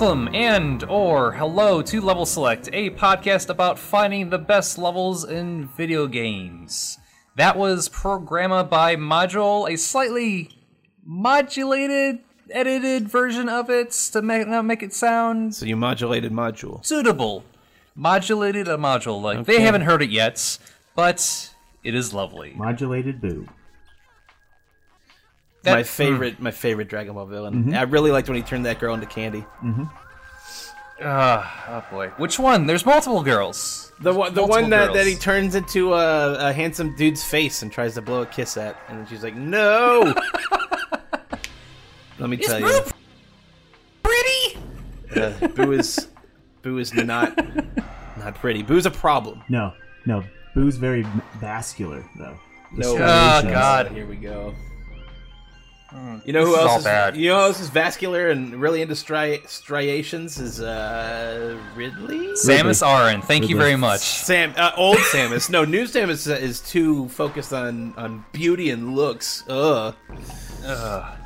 Welcome and or hello to Level Select, a podcast about finding the best levels in video games. That was Programma by Module, a slightly modulated, edited version of it to make, not make it sound So you modulated module. suitable. Modulated a module, like they Okay. haven't heard it yet, but it is lovely. Modulated boo. That- my favorite, my favorite Dragon Ball villain. I really liked when he turned that girl into candy. Ah, oh boy, which one? There's multiple girls. The one, the Multiple one that, that he turns into a, a handsome dude's face and tries to blow a kiss at, and then she's like, "No." Let me tell you, Pretty. uh, Boo is Boo is not not pretty. Boo's a problem. No, no. Boo's very vascular though. No. Oh. God. Here we go. You know who This is all else? Is, bad. You know who else is vascular and really into stri- striations? Is uh Ridley? Samus Aran, thank you very much. Sam, uh, old Samus. No, new Samus is too focused on on beauty and looks. Ugh. Ugh.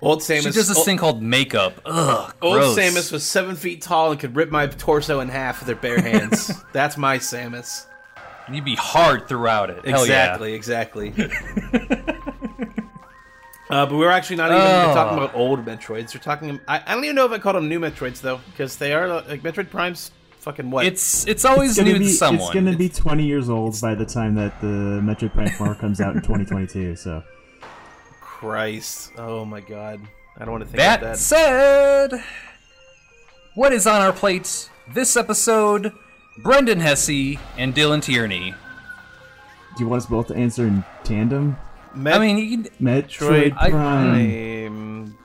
Old Samus. She does this old, thing called makeup. Ugh, Old gross. Samus was seven feet tall and could rip my torso in half with her bare hands. That's my Samus. You'd be hard throughout it. Hell yeah. Exactly, exactly. uh, but we're actually not even Oh. talking about old Metroids. We're talking. I, I don't even know if I call them new Metroids though, because they are like Metroid Prime's fucking what? It's it's always It's gonna new be. to someone. It's gonna be 20 years old by the time that the Metroid Prime 4 comes out in 2022. So Christ. Oh my god. I don't want to think that, about that. said, what is on our plate this episode? Brendan Hesse and Dylan Tierney. do you want us both to answer in tandem? Met- I mean, you can, Metroid I- Prime. Prime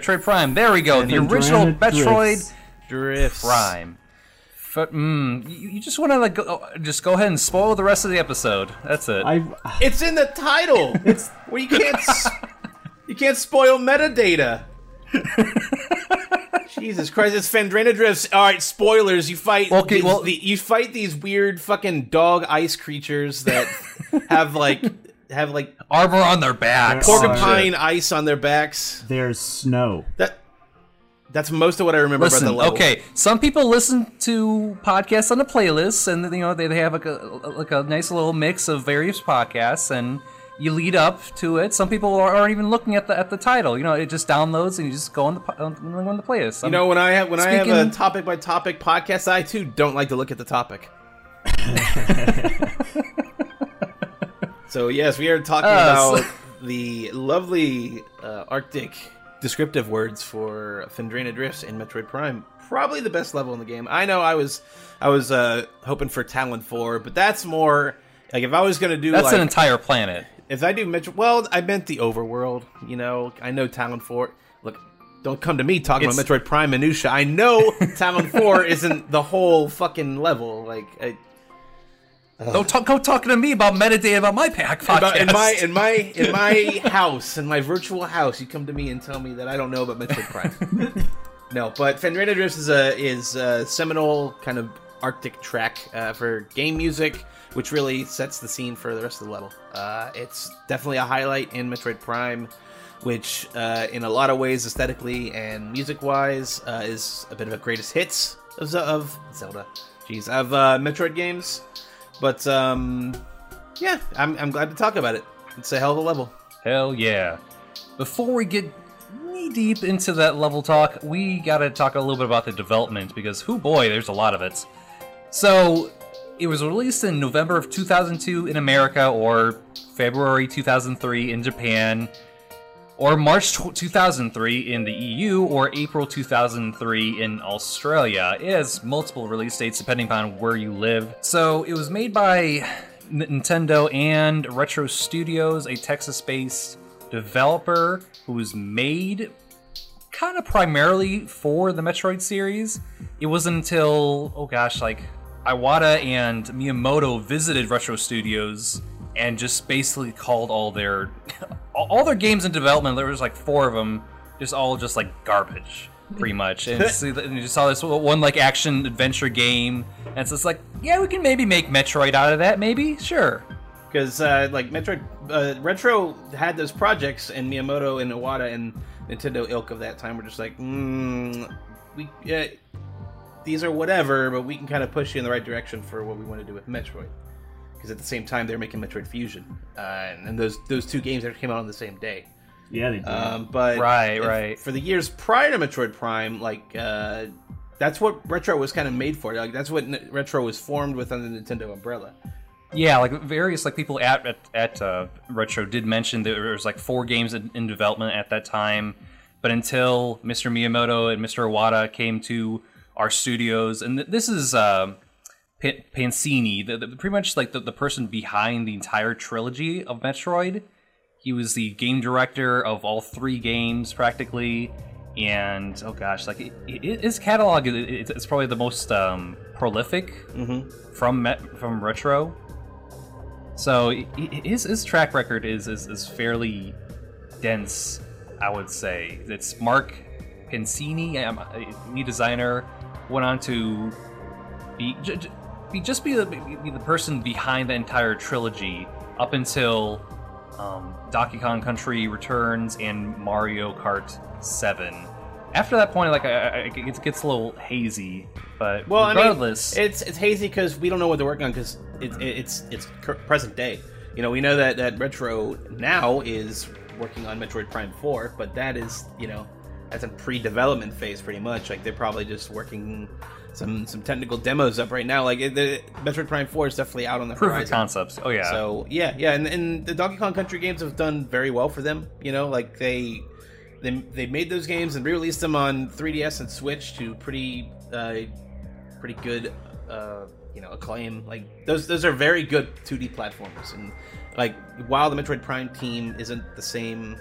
Metroid Prime. There we go. The original Drifts. Metroid drifts. Prime. F- mm, you, you just want to like go, oh, just go ahead and spoil the rest of the episode. That's it. I. It's in the title. It's well, you can't. you can't spoil metadata. Jesus Christ! It's Phendrana drifts. All right, spoilers. You fight. Okay, these, well- the, you fight these weird fucking dog ice creatures that have like have like Armor on their backs. Porcupine. and shit. porcupine ice on their backs. there's snow. That that's most of what I remember Listen, about the level. okay. Some people listen to podcasts on the playlist, and you know they, they have like a like a nice little mix of various podcasts, and you lead up to it. Some people are- aren't even looking at the at the title. You know, it just downloads, and you just go on the po- on, on the playlist. You know when I have when I have a Speaking- topic by topic podcast, I too don't like to look at the topic. so yes, we are talking Uh, about so- the lovely uh, Arctic descriptive words for Phendrana Drifts in Metroid Prime. Probably the best level in the game. I know I was I was uh, hoping for Tallon Four, but that's more like if I was gonna do that's like an entire planet. if I do Metro, well, I meant the overworld. You know, I know Tallon Four. Look, don't come to me talking It's- about Metroid Prime minutia. I know Tallon Four isn't the whole fucking level. Like, I, Don't talk, go talking to me about metadata about my pack podcast. in my in my in my house, in my virtual house, you come to me and tell me that I don't know about Metroid Prime. no, but Phendrana Drifts is a is a seminal kind of Arctic track uh, for game music, which really sets the scene for the rest of the level. Uh, it's definitely a highlight in Metroid Prime, which uh, in a lot of ways, aesthetically and music wise, uh, is a bit of a greatest hits of, of Zelda. Jeez, of uh, Metroid games. But um, yeah, I'm, I'm glad to talk about it. It's a hell of a level. Hell yeah. Before we get knee deep into that level talk, we gotta talk a little bit about the development because, who boy, there's a lot of it. So, it was released in November of 2002 in America, or February 2003 in Japan, or March 2003 in the EU, or April 2003 in Australia. It has multiple release dates depending upon where you live. So, it was made by Nintendo and Retro Studios, a Texas based developer who was made kind of primarily for the Metroid series. It wasn't until, oh gosh, like Iwata and Miyamoto visited Retro Studios and just basically called all their all their games in development. There was like four of them, just all just like garbage, pretty much. And, so, and you just saw this one like action adventure game, and so it's like, yeah, we can maybe make Metroid out of that, maybe, sure. because uh, like Metroid uh, Retro had those projects, and Miyamoto and Iwata and Nintendo ilk of that time were just like, mm, we uh, these are whatever, but we can kind of push you in the right direction for what we want to do with Metroid. Because at the same time, they're making Metroid Fusion, uh, and, and those those two games actually came out on the same day. Yeah, they did. Um, but Right, if- right. For the years prior to Metroid Prime, like uh, that's what Retro was kind of made for. Like that's what N- Retro was formed with under the Nintendo umbrella. Yeah, like various like people at at, at uh, Retro did mention there was like four games in, in development at that time, but until Mr. Miyamoto and Mr. Iwata came to our studios, and th- this is um Pa- Pansini, the, the, pretty much like the, the person behind the entire trilogy of Metroid. He was the game director of all three games practically, and oh gosh, like it, it, his catalog is it's, it's probably the most um, prolific from Met, from Retro. So his his track record is is, is fairly dense, I would say. It's Mark Pansini, a lead designer, went on to be, j- j- be just be the, be the person behind the entire trilogy up until um, Donkey Kong Country Returns and Mario Kart Seven. After that point, like I, I, it gets, a little hazy, but Well, regardless, I mean, it's it's hazy because we don't know what they're working on because it's it's it's present day. You know, we know that that Retro now is working on Metroid Prime Four, but that is you know that's a pre-development phase pretty much. Like they're probably just working some some technical demos up right now. Like it, the Metroid Prime Four is definitely out on the proof of concepts. Oh yeah, So yeah, yeah, and, and the Donkey Kong Country games have done very well for them. You know, like they they they made those games and re-released them on 3DS and Switch to pretty uh, pretty good uh, you know acclaim. Like those those are very good 2D platformers. And like while the Metroid Prime team isn't the same.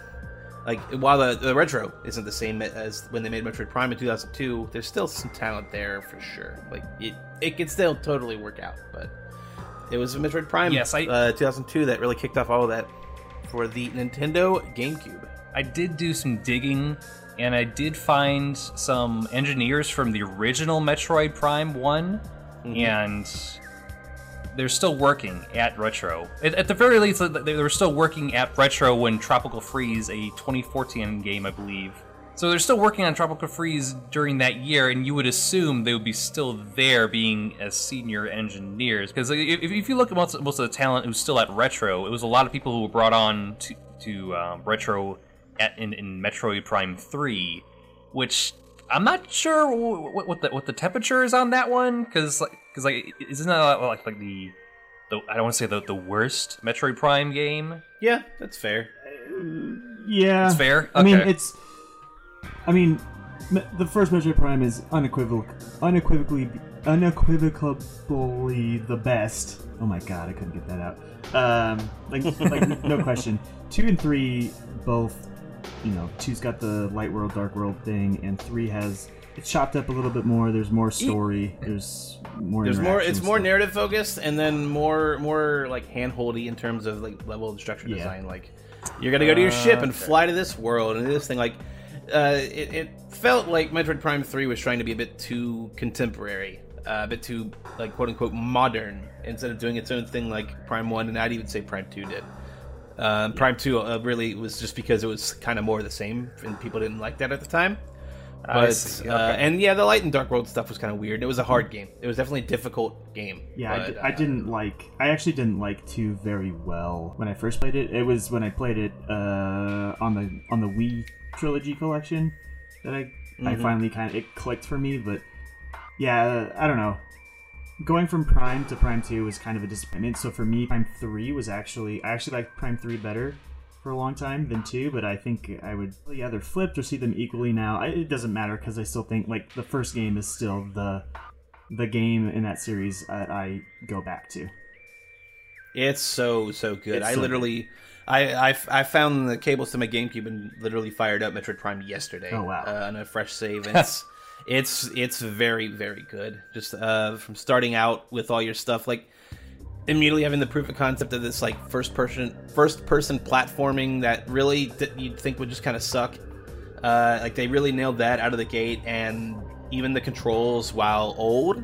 Like while the, the retro isn't the same as when they made Metroid Prime in 2002, there's still some talent there for sure. Like it, it can still totally work out, but it was Metroid Prime, Yes, I- uh, 2002, that really kicked off all of that for the Nintendo GameCube. I did do some digging, and I did find some engineers from the original Metroid Prime one, and they're still working at Retro. At, at the very least, they were still working at Retro when Tropical Freeze, a 2014 game, I believe. So they're still working on Tropical Freeze during that year, and you would assume they would be still there, being as senior engineers. Because if, if you look at most, most of the talent who's still at Retro, it was a lot of people who were brought on to, to um, Retro at, in, in Metroid Prime 3, which I'm not sure what, what the what the temperature is on that one, because like, cause like isn't that like like the, the I don't want to say the the worst Metroid Prime game? Yeah, that's fair. yeah, It's fair? I mean, it's. I mean, me- the first Metroid Prime is unequivocal, unequivocally, unequivocally the best. Oh my god, I couldn't get that out. Um, like, like no question. Two and three both. You know, two's got the light world, dark world thing, and three has it's chopped up a little bit more. There's more story. There's more. There's more. It's more stuff. narrative focused, and then more more like handholdy in terms of like level of structure Yeah. design. Like you're gonna go to your ship and Okay. fly to this world and this thing. Like uh, it, it felt like Metroid Prime Three was trying to be a bit too contemporary, uh, a bit too like quote unquote modern instead of doing its own thing like Prime One and I'd even say Prime Two did. Um, Prime Two uh, really was just because it was kind of more the same, and people didn't like that at the time. I But see, uh, and yeah, the light and dark world stuff was kind of weird. It was a hard game. It was definitely a difficult game. Yeah, I but, I, uh, didn't like. I actually didn't like two very well when I first played it. It was when I played it uh, on the on the Wii trilogy collection that I I Mhm. finally kind of it clicked for me. But yeah, I don't know. Going from Prime to Prime Two was kind of a disappointment. So for me, Prime Three was actually I actually liked Prime Three better for a long time than two. But I think I would yeah, either flipped or see them equally now. I, it doesn't matter because I still think like the first game is still the the game in that series that I go back to. It's so so good. It's I so literally, I, I I found the cables to my GameCube and literally fired up Metroid Prime yesterday. Oh, wow. Uh, on a fresh save. And it's it's it's very very good. Just uh, from starting out with all your stuff like immediately having the proof of concept of this like first person first person platforming that really that you'd think would just kind of suck. Uh, like they really nailed that out of the gate, and even the controls, while old,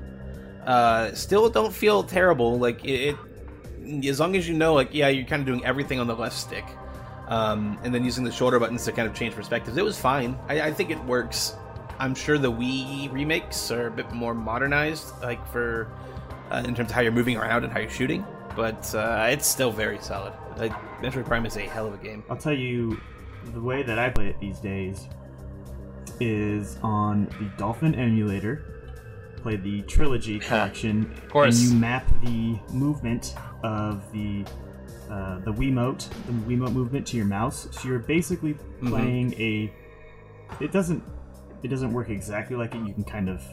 uh, still don't feel terrible. Like it, it, as long as you know, like yeah, you're kind of doing everything on the left stick, um, and then using the shoulder buttons to kind of change perspectives. It was fine. I, I think it works I'm sure the Wii remakes are a bit more modernized, like for uh, in terms of how you're moving around and how you're shooting. But uh, it's still very solid. Like Metroid Prime is a hell of a game. I'll tell you, the way that I play it these days is on the Dolphin emulator. Play the trilogy collection, of course. and you map the movement of the uh, the Wiimote, the Wiimote movement to your mouse. So you're basically playing a. It doesn't. It doesn't work exactly like it. You can kind of.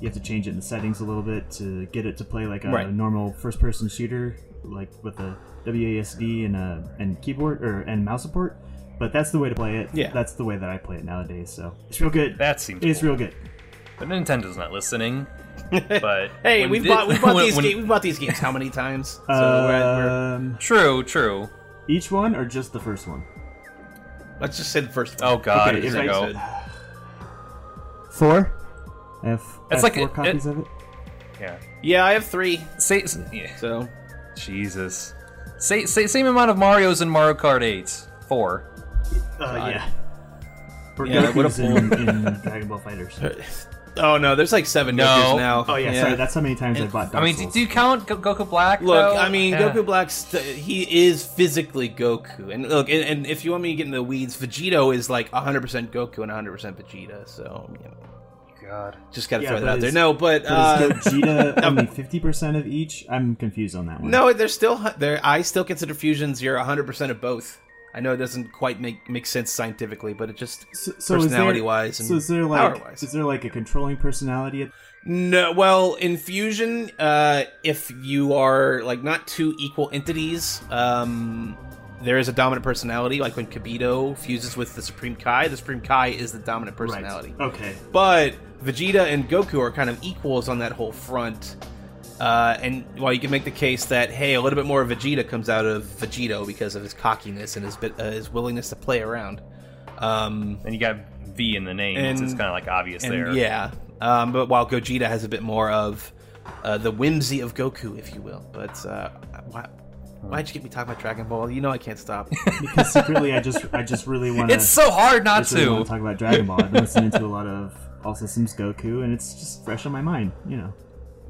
You have to change it in the settings a little bit to get it to play like a Right. normal first-person shooter, like with a WASD and a and keyboard or and mouse support. But that's the way to play it. Yeah. That's the way that I play it nowadays. So it's real good. That seems It's cool. real good. But Nintendo's not listening. But Hey, we've thi- bought we've bought when- these when- games we've bought these games how many times? So we're, we're, Um, True, true. each one or just the first one? let's just say the first one. Oh god, Okay, here we I go. Said- Four. I have, I It's have like four it- copies of it. Yeah. Yeah, I have three. Say, yeah. So Jesus. Say, say, same amount of Mario's in Mario Kart 8. Four. Uh, God. yeah. Or Yeah, what a Goku's in, in Dragon Ball FighterZ. Oh no, there's like seven No. Gokus now. Oh yeah, sorry. That's how many times I bought. I mean, Souls. do you count Go- Goku Black? Look, though? I mean, Yeah. Goku Black's st- he is physically Goku. And look, and, and if you want me to get in the weeds, Vegito is like 100% Goku and 100% Vegeta. So, you know, God. just gotta Yeah, throw that but out there. is- No, but, But uh, is Gogeta only fifty percent of each? I'm confused on that one. no, they're still, hu- they're, I still consider fusions, you're 100% of both. I know it doesn't quite make, make sense scientifically, but it just, So, so is there- personality-wise and so is there like power-wise. is there like a controlling personality? At, No, well, in fusion, uh, if you are like not two equal entities, um, there is a dominant personality. Like when Kibito fuses with the Supreme Kai, the Supreme Kai is the dominant personality. Right. Okay. But Vegeta and Goku are kind of equals on that whole front. Uh, and while you can make the case that hey, a little bit more of Vegeta comes out of Vegito because of his cockiness and his bit, uh, his willingness to play around. Um, And you got V in the name, And- so it's kind of like obvious and there. Yeah, um, but while Gogeta has a bit more of uh, the whimsy of Goku, if you will. But uh, why, why'd you get me talking about Dragon Ball? You know I can't stop. Because secretly, I just I just really want to. It's so hard not just really to. to talk about Dragon Ball. I've been listening to a lot of All Systems Goku, and it's just fresh on my mind. You know.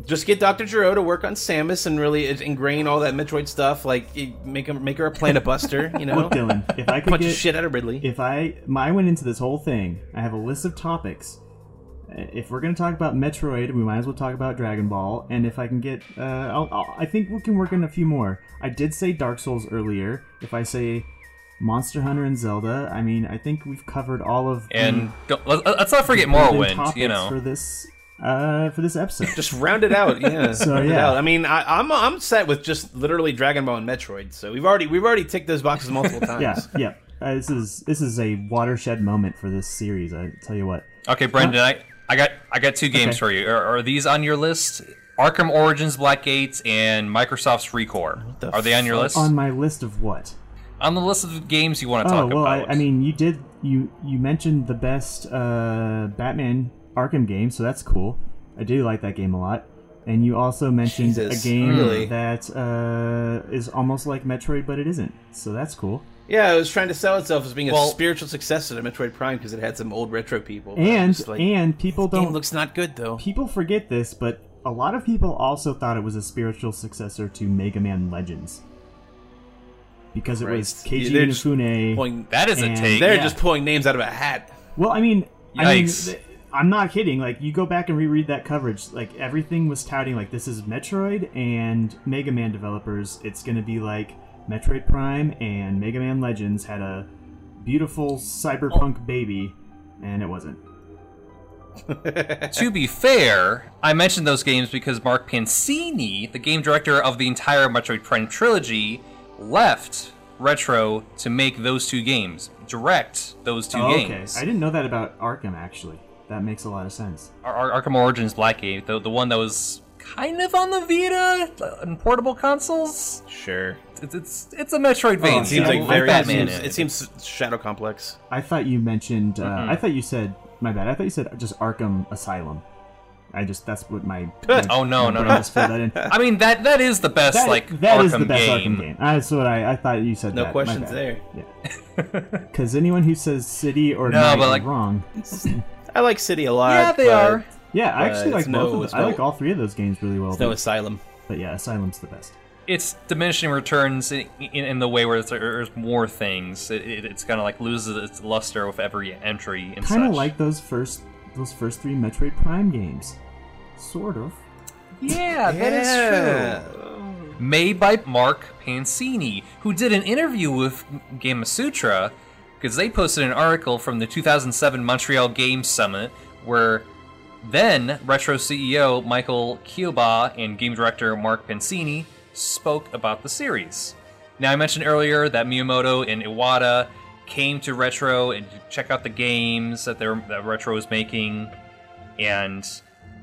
Just get Dr. Gero to work on Samus and really ingrain all that Metroid stuff. Like make him make her a Planet Buster. You know, Look, Dylan, if I could punch the get shit out of Ridley. if I I went into this whole thing, I have a list of topics. Uh, If we're gonna talk about Metroid, we might as well talk about Dragon Ball. And if I can get, uh, I'll, I'll, I think we can work on a few more. I did say Dark Souls earlier. If I say Monster Hunter and Zelda, I mean, I think we've covered all of And don't, let- let's not forget golden Morrowind, you know. for this uh, for this episode. just round it out, yeah. So, round yeah. out. I mean, I, I'm I'm set with just literally Dragon Ball and Metroid. So we've already we've already ticked those boxes multiple times. yeah, yeah. Uh, this is this is a watershed moment for this series. I tell you what. Okay, Brendan, I, I got I got two games Okay. for you. Are, are these on your list? Arkham Origins Black Gates and Microsoft's ReCore. the Are they on your list? On my list of what? on the list of games you want to Oh talk well, I, about. I mean, you did you you mentioned the best uh, Batman Arkham game, so that's cool. I do like that game a lot. And you also mentioned Jesus, a game really? that uh, is almost like Metroid, but it isn't. So that's cool. Yeah, it was trying to sell itself as being a spiritual successor to Metroid Prime because it had some old retro people. And like, and people don't looks not good though. people forget this, but a lot of people also thought it was a spiritual successor to Mega Man Legends because it was Christ. Yeah, Keiji they're just Inafune. Pulling, that is a take. they're yeah. just pulling names out of a hat. Well, I mean, I mean, Yikes. th- I'm not kidding. Like, you go back and reread that coverage. Like, everything was touting like this is Metroid and Mega Man developers. It's going to be like Metroid Prime and Mega Man Legends had a beautiful cyberpunk baby, and it wasn't. to be fair, I mentioned those games because Mark Pansini, the game director of the entire Metroid Prime trilogy, left Retro to make those two games, direct those two Oh, okay, games. I didn't know that about Arkham. Actually, that makes a lot of sense. Ar- Ar- Arkham Origins Blackgate, the the one that was kind of on the Vita and portable consoles. Sure. It's it's, it's a Metroidvania. Oh, It seems like like very. It Batman. seems, it seems Shadow Complex. I thought you mentioned. Uh, Mhm. I thought you said. My bad. I thought you said just Arkham Asylum. I just that's what my. my Oh, no, my no, no. that in. I mean that that is the best That- like that Arkham is the best game. Arkham game. That's what I, I thought you said. No that. Questions there. Yeah. Because anyone who says city or No, night but, is like- wrong. I like City a lot. Yeah, they but are. Yeah, I actually like both no- of them. it's I like all three of those games really well. It's no Asylum. but yeah, Asylum's the best. It's diminishing returns in, in, in the way where there's more things. It, it, it's kind of like loses its luster with every entry and Kind of like those first those first three Metroid Prime games. Sort of. Yeah, that is true. Made by Mark Pansini, who did an interview with Gamasutra, because they posted an article from the 2007 Montreal Games Summit where then Retro CEO Michael Kelbaugh and game director Mark Pansini spoke about the series. Now, I mentioned earlier that Miyamoto and Iwata came to Retro and to check out the games that, they're, that Retro was making, and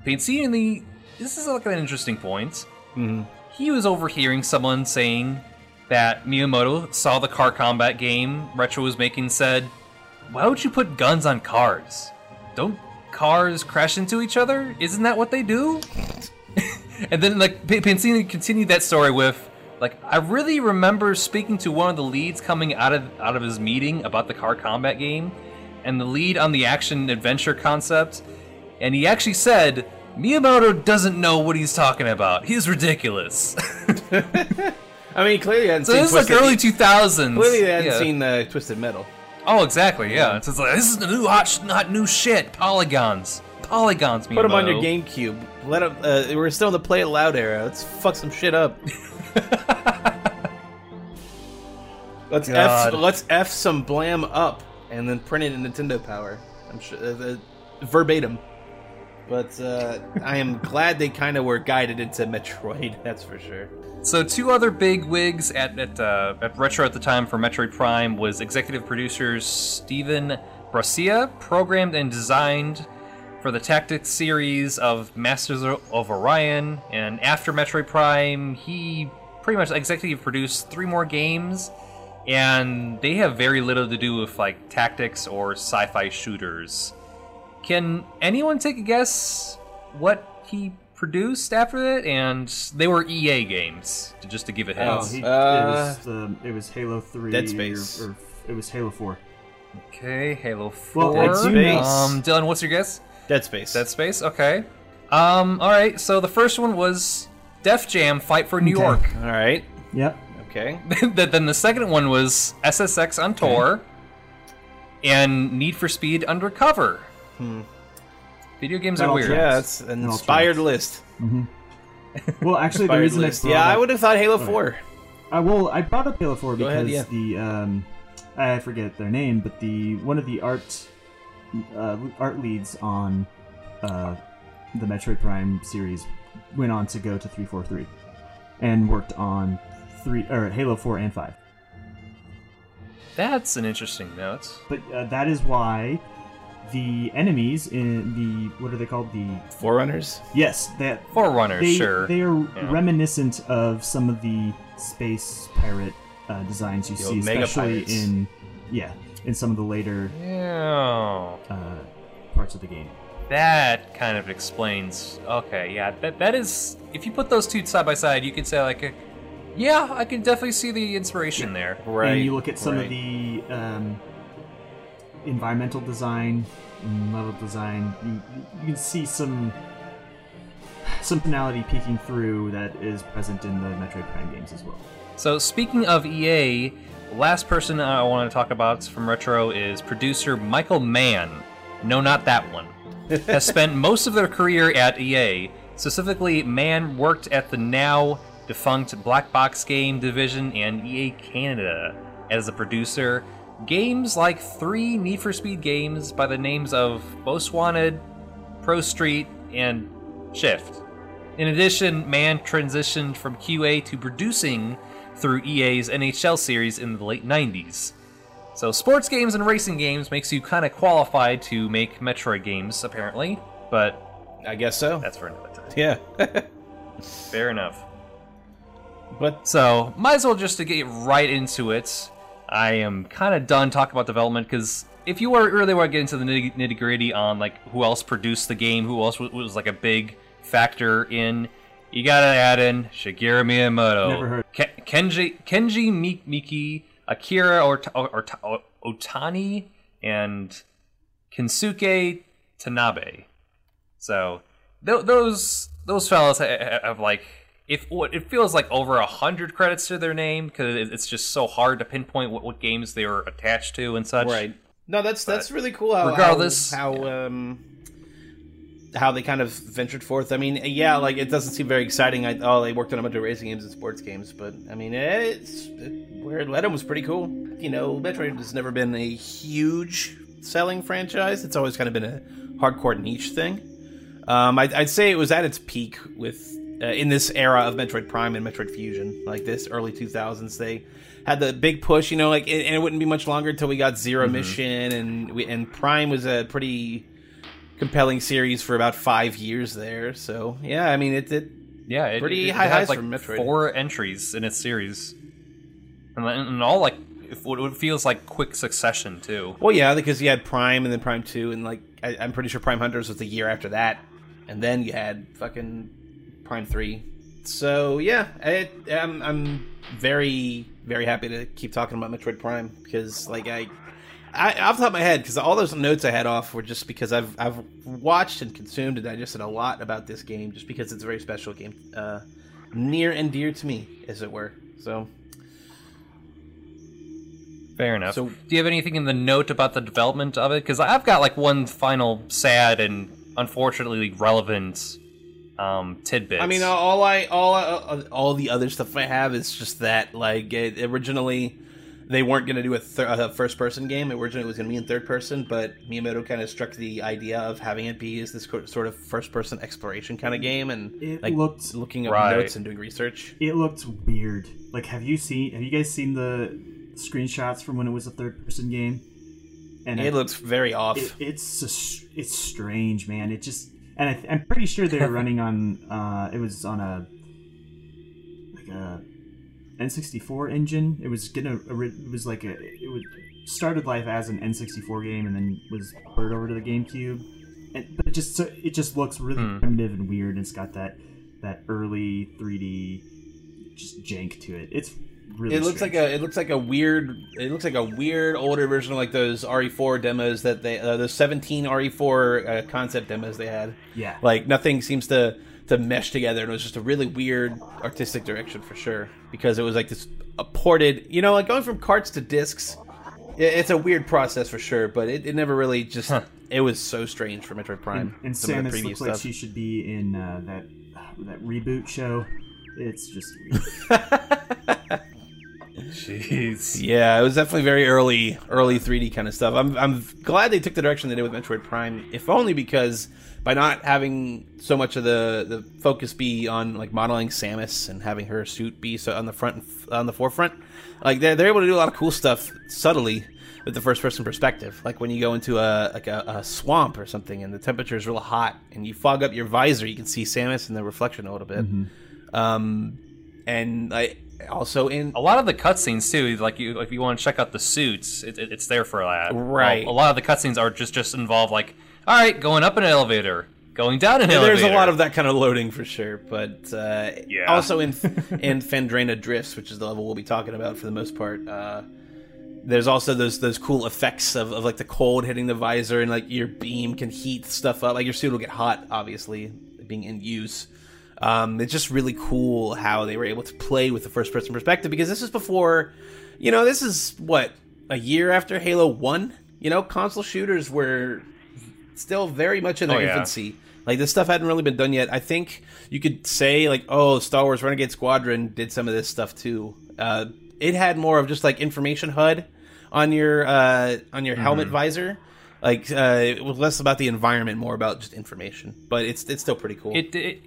Pansini, this is like an interesting point. Mm-hmm. He was overhearing someone saying that Miyamoto saw the car combat game Retro was making, said, "Why would you put guns on cars? Don't cars crash into each other? Isn't that what they do?" and then like Pansini continued that story with, like, I really remember speaking to one of the leads coming out of out of his meeting about the car combat game, and the lead on the action adventure concept, and he actually said. Miyamoto doesn't know what he's talking about. He's ridiculous. I mean, clearly, I hadn't so seen this is like Twisted- early 2000s. Clearly, they hadn't Yeah. seen uh, Twisted Metal. Oh, exactly. Yeah. It's just like this is the new hot, sh- hot new shit. Polygons, polygons. Put them on your. GameCube. Let 'em- Uh, we're still in the play it loud era. Let's fuck some shit up. let's f let's f some blam up and then print it in Nintendo Power. I'm sure uh, uh, verbatim. But uh, I am glad they kind of were guided into Metroid. That's for sure. So two other big wigs at at, uh, at Retro at the time for Metroid Prime was executive producers Steven Barcia, programmed and designed for the Tactics series of Masters of Orion, and after Metroid Prime, he pretty much executive produced three more games, and they have very little to do with like tactics or sci-fi shooters. Can anyone take a guess what he produced after that? And they were EA games, to- just to give it Oh, hints. He, Uh, it was um, it was Halo Three. Dead Space. Or, or it was Halo Four. Okay, Halo Well, 4. Dead Space. Um, Dylan, what's your guess? Dead Space. Dead Space? Okay. Um, alright, so the first one was Def Jam Fight for New Okay. York. all right. Yep. Okay. then then the second one was SSX on Tour and Need for Speed Undercover. Video games That are all weird. Yeah, it's an all inspired tracks. list. Well, actually, the Inspired reason list. I brought Yeah, I would have thought Halo Four. I well, I brought up Halo Four Go because ahead, yeah. the um, I forget their name, but the one of the art uh, art leads on uh, the Metroid Prime series went on to go to three four three, and worked on three or Halo Four and Five. That's an interesting note. But uh, that is why the enemies in the what are they called? The Forerunners. yes, that Forerunner, they, sure. They are Yeah. reminiscent of some of the space pirate uh, designs you The see, old mega especially pirates. in yeah, in some of the later Yeah. uh, parts of the game. That kind of explains. Okay, yeah, that that is. If you put those two side by side, you could say like, yeah, I can definitely see the inspiration there. Right. and you look at some right. of the um, environmental design, and level design. You, you can see some some finality peeking through that is present in the Metroid Prime games as well. So speaking of EA, last person I want to talk about from Retro is producer Michael Mann. No, not that one. has spent most of their career at EA. Specifically, Mann worked at the now defunct Black Box Game division and EA Canada as a producer. Games like three Need for Speed games by the names of Most Wanted, Pro Street, and Shift. In addition, Mann transitioned from QA to producing through EA's NHL series in the late 90s. So, sports games and racing games makes you kind of qualified to make Metroid games, apparently, but I guess so. that's for another time. Yeah. Fair enough. but So, might as well just to get right into it. I am kind of done talking about development because if you were really want to get into the nitty gritty on like who else produced the game, who else was, was like a big factor in, you gotta add in Shigeru Miyamoto, Never heard. Ke- Kenji Kenji Mi- Miki, Akira Ota- Ota- Otani, and Kensuke Tanabe. So th- those those fellas ha- have like if what it feels like over a hundred credits to their name because it's just so hard to pinpoint what, what games they were attached to and such. Right. No, that's that's really cool. How, regardless, how, how um how they kind of ventured forth. I mean, yeah, like it doesn't seem very exciting. I, oh, they worked on a bunch of racing games and sports games, but I mean, it's it, where it led them was pretty cool. You know, Metroid has never been a huge selling franchise. It's always kind of been a hardcore niche thing. Um, I'd, I'd say it was at its peak with uh, in this era of Metroid Prime and Metroid Fusion, like this early 2000s. They had the big push, you know, like, and it wouldn't be much longer until we got 0 Mm-hmm. Mission, and we, and Prime was a pretty compelling series for about five years there. So yeah, I mean, it, it Yeah, it, Pretty it high highs like for Metroid. four entries in its series, and, and all like it feels like quick succession too. well, yeah, because you had Prime and then Prime Two, and like I, I'm pretty sure Prime Hunters was the year after that, and then you had fucking Prime Three. So yeah, I, I'm I'm very very happy to keep talking about Metroid Prime because like I. I, off the top of my head, because all those notes I had off were just because I've I've watched and consumed and digested a lot about this game, just because it's a very special game, uh, near and dear to me, as it were. So Fair enough. So- Do you have anything in the note about the development of it? Because I've got like one final sad and unfortunately relevant um, tidbit. I mean, all I all uh, all the other stuff I have is just that like it, originally they weren't going to do a, th- a first person game. Originally, it was going to be in third person, but Miyamoto kind of struck the idea of having it be as this co- sort of first person exploration kind of game, and It like looked- looking up Right. notes and doing research. It looked weird. Like, have you seen? Have you guys seen the screenshots from when it was a third-person game? And It looks very off. it, it's a s it's strange, man. It just and I, I'm pretty sure they were running on. Uh, it was on a like a N64 engine. It was gonna. It was like a. It was started life as an N64 game and then was ported over to the GameCube. And, but it just so- it just looks really Hmm. primitive and weird. And it's got that that early 3D just jank to it. It's really. It looks like a it looks like a weird it looks like a weird older version of like those RE4 demos that they uh, those 17 RE4 uh, concept demos they had. yeah. Like nothing seems to to mesh together, and it was just a really weird artistic direction for sure. Because it was like this a ported, you know, like going from carts to discs. It's a weird process for sure, but it, it never really just. It was so strange for Metroid Prime. and the Samus previous looks like stuff. she should be in uh, that that reboot show. It's just weird. Jeez. Yeah, it was definitely very early, early 3D kind of stuff. I'm, I'm glad they took the direction they did with Metroid Prime, if only because by not having so much of the, the focus be on like modeling Samus and having her suit be so on the front on the forefront, like they're, they're able to do a lot of cool stuff subtly with the first person perspective. Like when you go into a like a, a swamp or something and the temperature is real hot and you fog up your visor, you can see Samus in the reflection a little bit. Um, and I also in A lot of the cutscenes too, like you, if you want to check out the suits, it, it- it's there for that. Right. A, a lot of the cutscenes are just just involve like, all right, going up an elevator, going down an elevator. There's a lot of that kind of loading for sure, but uh, Yeah. also in in Phendrana Drifts, which is the level we'll be talking about for the most part. Uh, there's also those those cool effects of, of like the cold hitting the visor and like your beam can heat stuff up. Like your suit will get hot, obviously, being in use. Um, it's just really cool how they were able to play with the first person perspective because this is before, you know, this is what a year after Halo One. You know, console shooters were still very much in their Oh, yeah. infancy. Like this stuff hadn't really been done yet. I think you could say like, oh, Star Wars Renegade Squadron did some of this stuff too. Uh, it had more of just like information HUD on your uh, on your helmet visor. Like uh, it was less about the environment, more about just information. But it's it's still pretty cool. It, it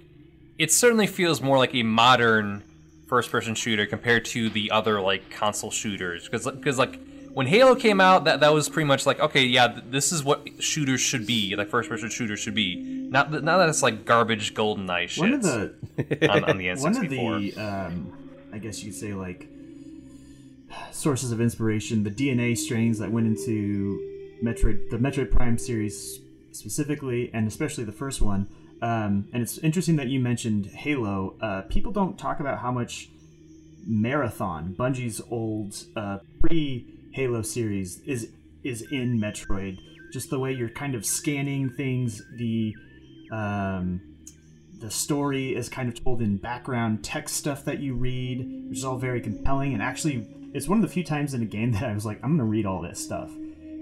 it certainly feels more like a modern first-person shooter compared to the other like console shooters because because like when Halo came out that that was pretty much like okay yeah this is what shooters should be like first-person shooters should be not that not that it's like garbage GoldenEye shit one of the on, on the N64 one of the um, I guess you could say like sources of inspiration, the DNA strains that went into Metroid, the Metroid Prime series specifically, and especially the first one. Um, and it's interesting that you mentioned Halo. Uh, people don't talk about how much Marathon, Bungie's old uh, pre Halo series, is is in Metroid. just the way you're kind of scanning things. The um, the story is kind of told in background text stuff that you read, which is all very compelling. And actually, it's one of the few times in a game that I was like, I'm gonna read all this stuff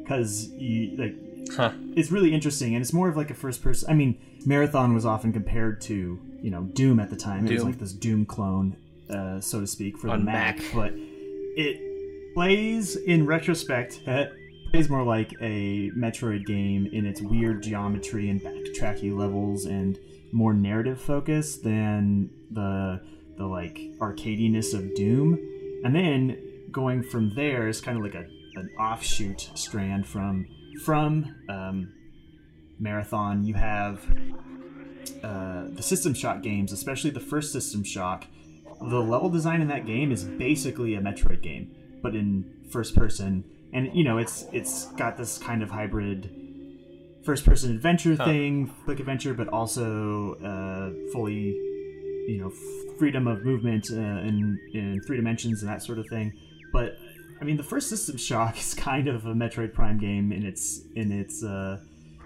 because you like Huh. it's really interesting and it's more of like a first person i mean marathon was often compared to you know doom at the time it was like this doom clone uh, so to speak for the mac, Mac. but it plays in retrospect it plays more like a metroid game in its weird geometry and backtracky levels and more narrative focus than the the like arcadiness of doom and then going from there is kind of like a an offshoot strand from from um, marathon you have uh, the system shock games especially the first system shock. The level design in that game is basically a metroid game but in first person. And you know it's it's got this kind of hybrid first person adventure thing quick adventure but also uh, fully you know freedom of movement uh, in in three dimensions and that sort of thing. But I mean, the first System Shock is kind of a Metroid Prime game in its in its uh,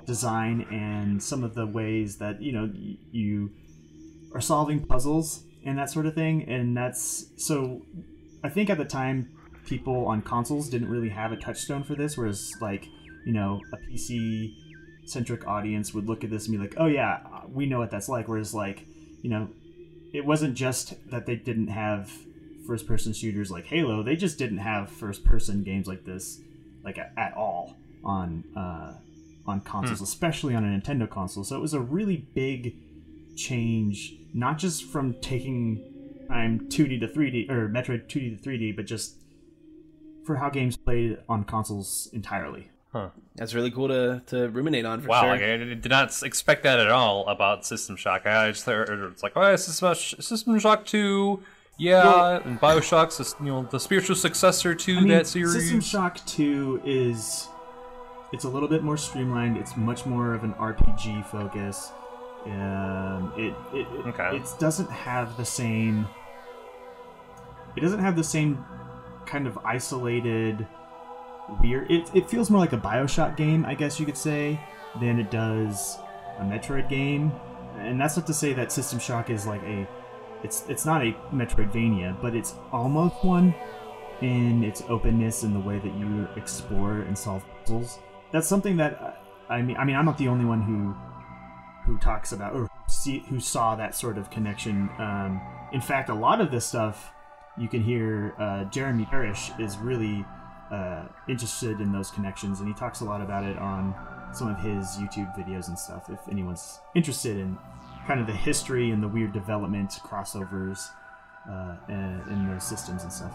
design and some of the ways that you know you are solving puzzles and that sort of thing. And that's so. I think at the time, people on consoles didn't really have a touchstone for this, whereas like you know a PC centric audience would look at this and be like, "Oh yeah, we know what that's like." Whereas like you know, it wasn't just that they didn't have first person shooters like Halo, they just didn't have first person games like this like a- at all on uh, on consoles, especially on a Nintendo console. So it was a really big change, not just from taking I'm 2D to 3D or Metroid 2D to 3D, but just for how games played on consoles entirely. That's really cool to, to ruminate on for Wow, sure. like, I did not expect that at all about System Shock. I just heard it's like, oh, System, Sh- System Shock 2, yeah, Well- and Bioshock's you know the spiritual successor to I mean, that series. System Shock 2 is it's a little bit more streamlined. It's much more of an RPG focus. Um, it it, it, Okay. it doesn't have the same. It doesn't have the same kind of isolated weird. It, it feels more like a Bioshock game, I guess you could say, than it does a Metroid game. And that's not to say that System Shock is like a. It's it's not a Metroidvania, but it's almost one in its openness and the way that you explore and solve puzzles. That's something that I mean. I mean, I'm not the only one who who talks about or see who saw that sort of connection. Um, in fact, a lot of this stuff you can hear. Uh, Jeremy Parrish is really uh, interested in those connections, and he talks a lot about it on some of his YouTube videos and stuff. If anyone's interested in kind of the history and the weird development crossovers uh, in, in those systems and stuff.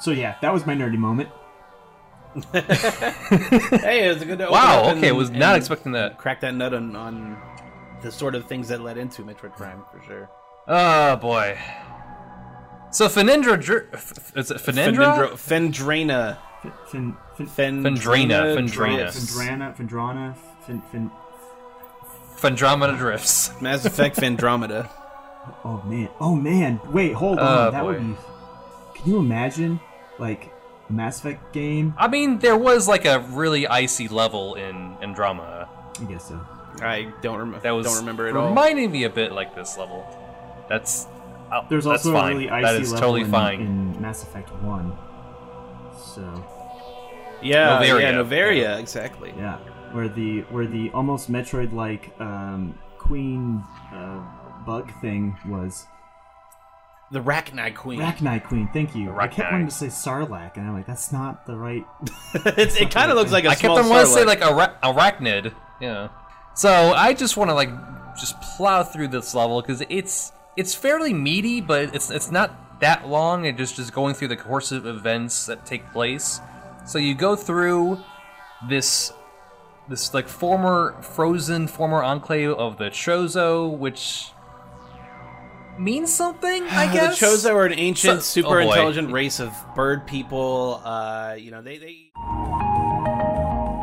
So yeah, that was my nerdy moment. Hey, it was a good. to open wow, up and- okay, was not expecting that. Crack that nut on, on the sort of things that led into Metroid Prime for sure. Oh boy. So Fenindra, Dr- f- f- is it Fenindra? Fendendro- Phendrana. Fin, fin, Fen- Phendrana, Phendrana Phendrana. Phendrana, Phendrana, fin, fin, Drifts. Mass Effect Fandromeda. Oh, oh man! Oh man! Wait, hold uh, on. Oh, that would be. Can you imagine, like, a Mass Effect game? I mean, there was like a really icy level in Andromeda I guess so. I don't, remember. that was don't remember at all. reminding me a bit like this level. That's oh, There's that's also fine. a really icy that is level totally in, fine. in Mass Effect One. So Yeah, Noveria. yeah, Noveria, exactly. yeah, where the where the almost Metroid-like um, Queen uh, bug thing was The Rachni Queen. Arachnite Queen. Thank you. I kept wanting to say Sarlacc, and I'm like, that's not the right. it's, it kind of looks like a I kept on wanting to say Sarlacc. like ara- arachnid. Yeah. So I just want to like just plow through this level because it's it's fairly meaty, but it's it's not that long. It just just going through the course of events that take place. So you go through this this like former frozen former enclave of the Chozo, which means something. I guess The Chozo are an ancient, So- super oh intelligent race of bird people. Uh, you know, they they.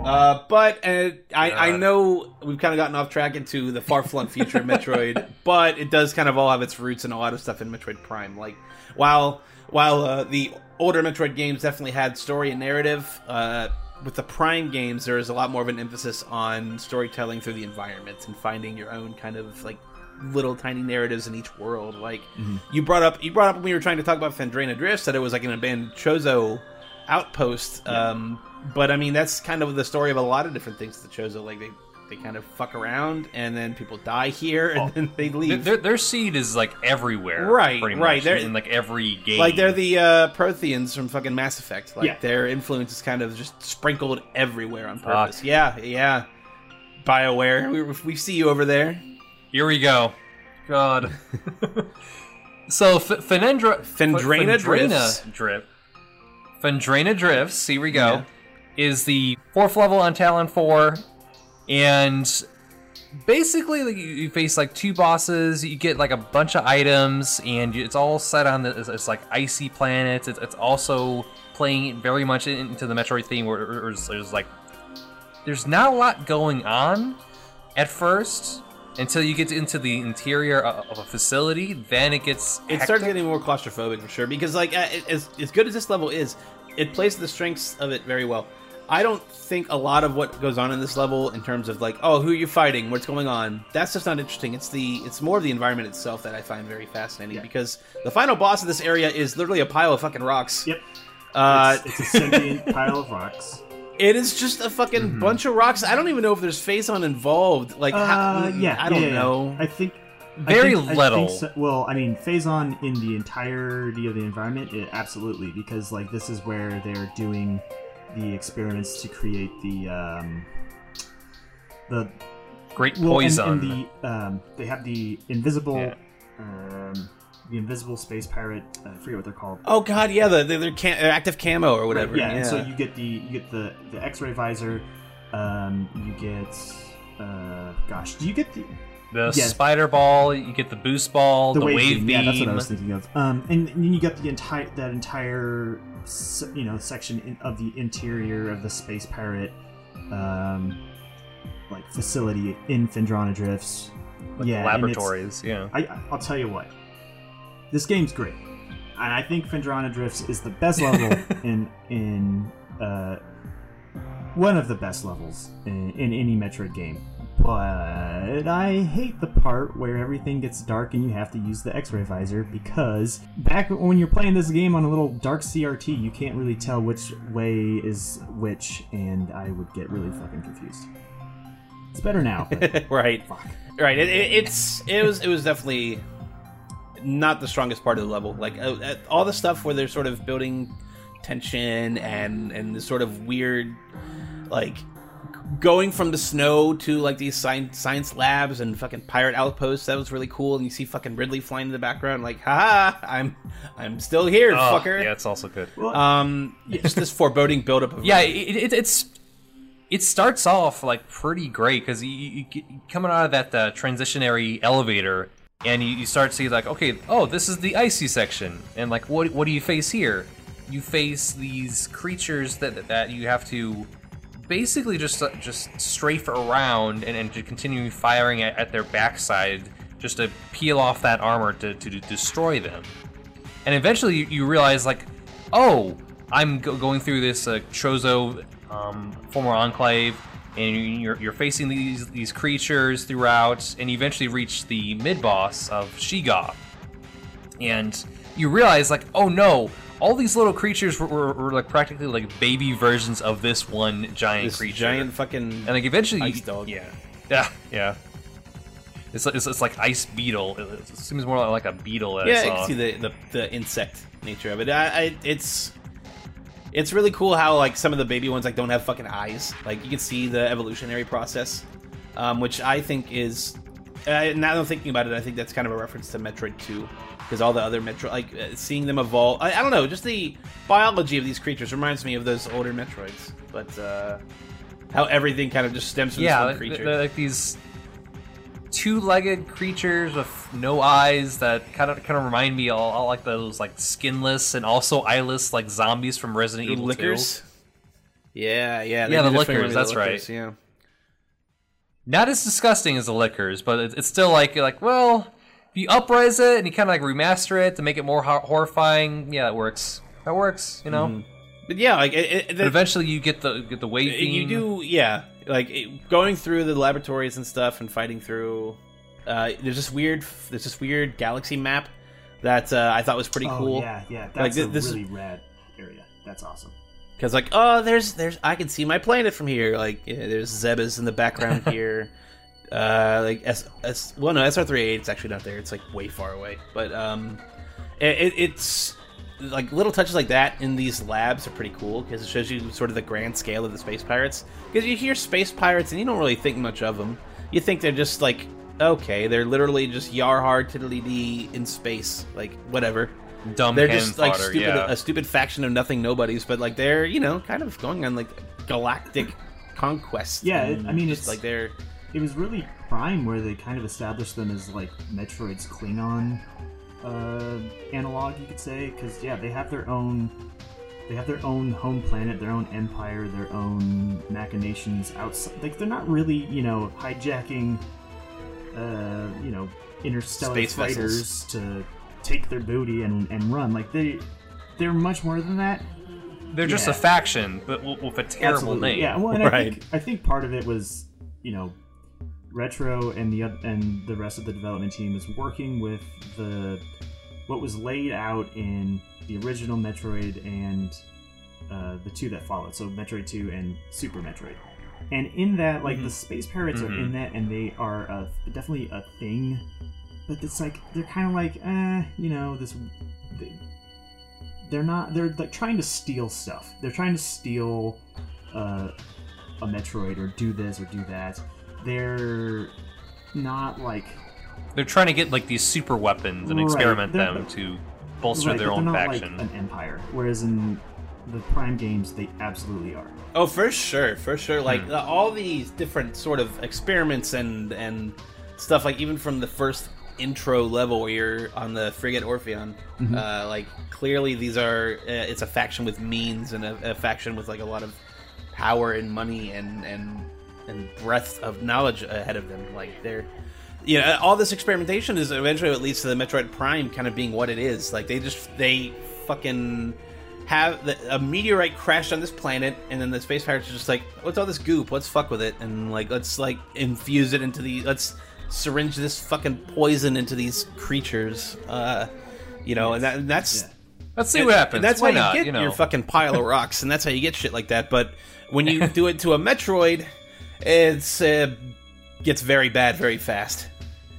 Uh, but uh, I I know we've kind of gotten off track into the far flung future of Metroid, but it does kind of all have its roots in a lot of stuff in Metroid Prime. Like while while uh, the older Metroid games definitely had story and narrative, uh, with the Prime games, there is a lot more of an emphasis on storytelling through the environments and finding your own kind of like little tiny narratives in each world. Like you brought up, you brought up when we were trying to talk about Phendrana Drifts that it was like an abandoned Chozo outpost. Um, but I mean, that's kind of the story of a lot of different things. The Chozo, like they they kind of fuck around and then people die here and then they leave. their, their seed is like everywhere, Right, Pretty right, much, they're- in like every game. Like they're the uh, Protheans from fucking Mass Effect. Like Yeah. their influence is kind of just sprinkled everywhere on Fuck. purpose. Yeah, yeah. Bioware, we, we see you over there. Here we go. God. so F- Fenendra, Phendrana Drifts. Drip. Phendrana Drifts. Here we go. Yeah. Is the fourth level on Tallon Four, and basically like, you, face like two bosses. You get like a bunch of items, and it's all set on the it's, like icy planets. It's, it's also playing very much into the Metroid theme, where there's, there's like there's not a lot going on at first until you get into the interior of a facility. Then it gets It starts getting more claustrophobic for sure because, like, as as good as this level is, it plays the strengths of it very well. I don't think a lot of what goes on in this level, in terms of like, oh, who are you fighting, what's going on, that's just not interesting. It's the it's more of the environment itself that I find very fascinating because the final boss of this area is literally a pile of fucking rocks. Yep. Uh, it's, it's a sentient pile of rocks. It is just a fucking Mm-hmm. bunch of rocks. I don't even know if there's Phazon involved. Like, how, Uh, yeah, I don't yeah, yeah. know. I think Very I think, I little. think so- well, I mean, Phazon in the entirety of the environment, it, absolutely, because like this is where they're doing the experiments to create the um, the great well, and- poison. and, the um, they have the invisible Yeah. um, the invisible space pirate. uh, I forget what they're called. oh god, yeah, the, the, their cam- active camo or whatever. yeah, yeah. and so you get the you get the the X-ray visor. Um, you get uh, gosh, do you get the the yes. spider ball, you get the boost ball, the, wave, beam. Yeah, that's what I was thinking of. Um, and, and then you get the entire that entire se- you know section in, of the interior of the space pirate um, like facility in Phendrana Drifts. Like yeah, laboratories. Yeah. I I'll tell you what, this game's great, and I think Phendrana Drifts is the best level in in uh, one of the best levels in, in any Metroid game. But I hate the part where everything gets dark and you have to use the X-ray visor because back when you're playing this game on a little dark CRT, you can't really tell which way is which, and I would get really fucking confused. It's better now. Right, fuck. right. It, it, it's it was it was definitely not the strongest part of the level. Like uh, uh, all the stuff where they're sort of building tension and and the sort of weird like going from the snow to like these science science labs and fucking pirate outposts that was really cool and you see fucking ridley flying in the background like ha, i'm i'm still here Oh, fucker yeah, it's also good. um just this foreboding buildup of Yeah, it, it, it's it starts off like pretty great because you, you, you coming out of that uh, transitionary elevator and you, you start to see like okay oh this is the icy section and like what what do you face here you face these creatures that that you have to basically just uh, just strafe around and, and to continue firing at, at their backside just to peel off that armor to, to, destroy them. And eventually you, you realize like oh i'm go- going through this uh, chozo um, former enclave and you're, you're facing these these creatures throughout and you eventually reach the mid boss of Sheegoth. And you realize like oh no all these little creatures were, were, were like practically like baby versions of this one giant this creature giant fucking and like eventually ice dog. yeah yeah yeah it's, like- it's, it's like ice beetle it, it seems more like a beetle that yeah, I saw. can see the, the the insect nature of it. I, I it's it's really cool how like some of the baby ones like don't have fucking eyes. Like you can see the evolutionary process, um, which I think is uh, now that I'm thinking about it, I think that's kind of a reference to Metroid 2 because all the other Metro like uh, seeing them evolve. I, I don't know, just the biology of these creatures reminds me of those older Metroids, but uh, how everything kind of just stems from yeah this one creature. they're like these two-legged creatures with no eyes that kind of kind of remind me all, all like those like skinless and also eyeless like zombies from Resident The Evil lickers. 2. Yeah, yeah, Yeah, the just remind me lickers, of the that's right. Yeah. Not as disgusting as the lickers, but it's, it's still like you're like well, if you uprise it and you kind of like remaster it to make it more hor- horrifying, yeah, that works. That works, you know. Mm-hmm. but yeah, like it, it, But eventually, you get the get the wave you do, yeah, like it, going through the laboratories and stuff and fighting through. Uh, there's this weird, there's this weird galaxy map that uh, I thought was pretty oh, cool. yeah, yeah. That's Like, thi- a this is- really rad area. That's awesome. Because like, oh, there's there's I can see my planet from here. Like, yeah, there's Zebes in the background here. Uh, like S S well no SR three eight it's actually not there. It's like way far away. But um, it, it, it's like little touches like that in these labs are pretty cool because it shows you sort of the grand scale of the space pirates. Because you hear space pirates and you don't really think much of them. You think they're just like okay, they're literally just yar hard tiddly dee in space, like whatever dumb they're cannon just like fodder, stupid, yeah. a stupid faction of nothing nobodies, but like they're you know kind of going on like galactic conquest. Yeah, it- I mean, just it's- like they're It was really Prime where they kind of established them as like Metroid's Klingon uh, analog, you could say, because yeah, they have their own. They have their own home planet, their own empire, their own machinations outside. Like they're not really, you know, hijacking, uh, you know, interstellar Space vessels. fighters to take their booty and, and run. Like they, they're much more than that. They're just a faction, but with a terrible Absolutely. name. Yeah, well, and I think I think part of it was, you know, retro and the and the rest of the development team is working with the what was laid out in the original Metroid and uh, the two that followed, so Metroid Two and Super Metroid. And in that, like the space pirates are in Mhm. that, and they are a, definitely a thing. But it's like they're kind of like, eh, you know, this. They, they're not. They're like trying to steal stuff. They're trying to steal uh, a Metroid or do this or do that. They're not like They're trying to get like these super weapons and Right, experiment they're- them to bolster right, their but own not faction. like an empire. Whereas in the Prime games, they absolutely are. oh for sure, for sure. Like Hmm. all these different sort of experiments and and stuff. Like even from the first intro level where you're on the frigate Orpheon, Mm-hmm. uh, like clearly these are uh, it's a faction with means and a, a faction with like a lot of power and money and and and breadth of knowledge ahead of them. Like they're you know all this experimentation is eventually what leads to the Metroid Prime kind of being what it is. Like they just they fucking have the, a meteorite crashed on this planet, and then the space pirates are just like, "What's all this goop? Let's fuck with it, and like let's like infuse it into the let's syringe this fucking poison into these creatures." Uh, you know, and, that, and that's Yeah. Let's see what happens. and that's Why how you not? get you know, your fucking pile of rocks, and that's how you get shit like that. But when you do it to a Metroid, it's uh, gets very bad very fast.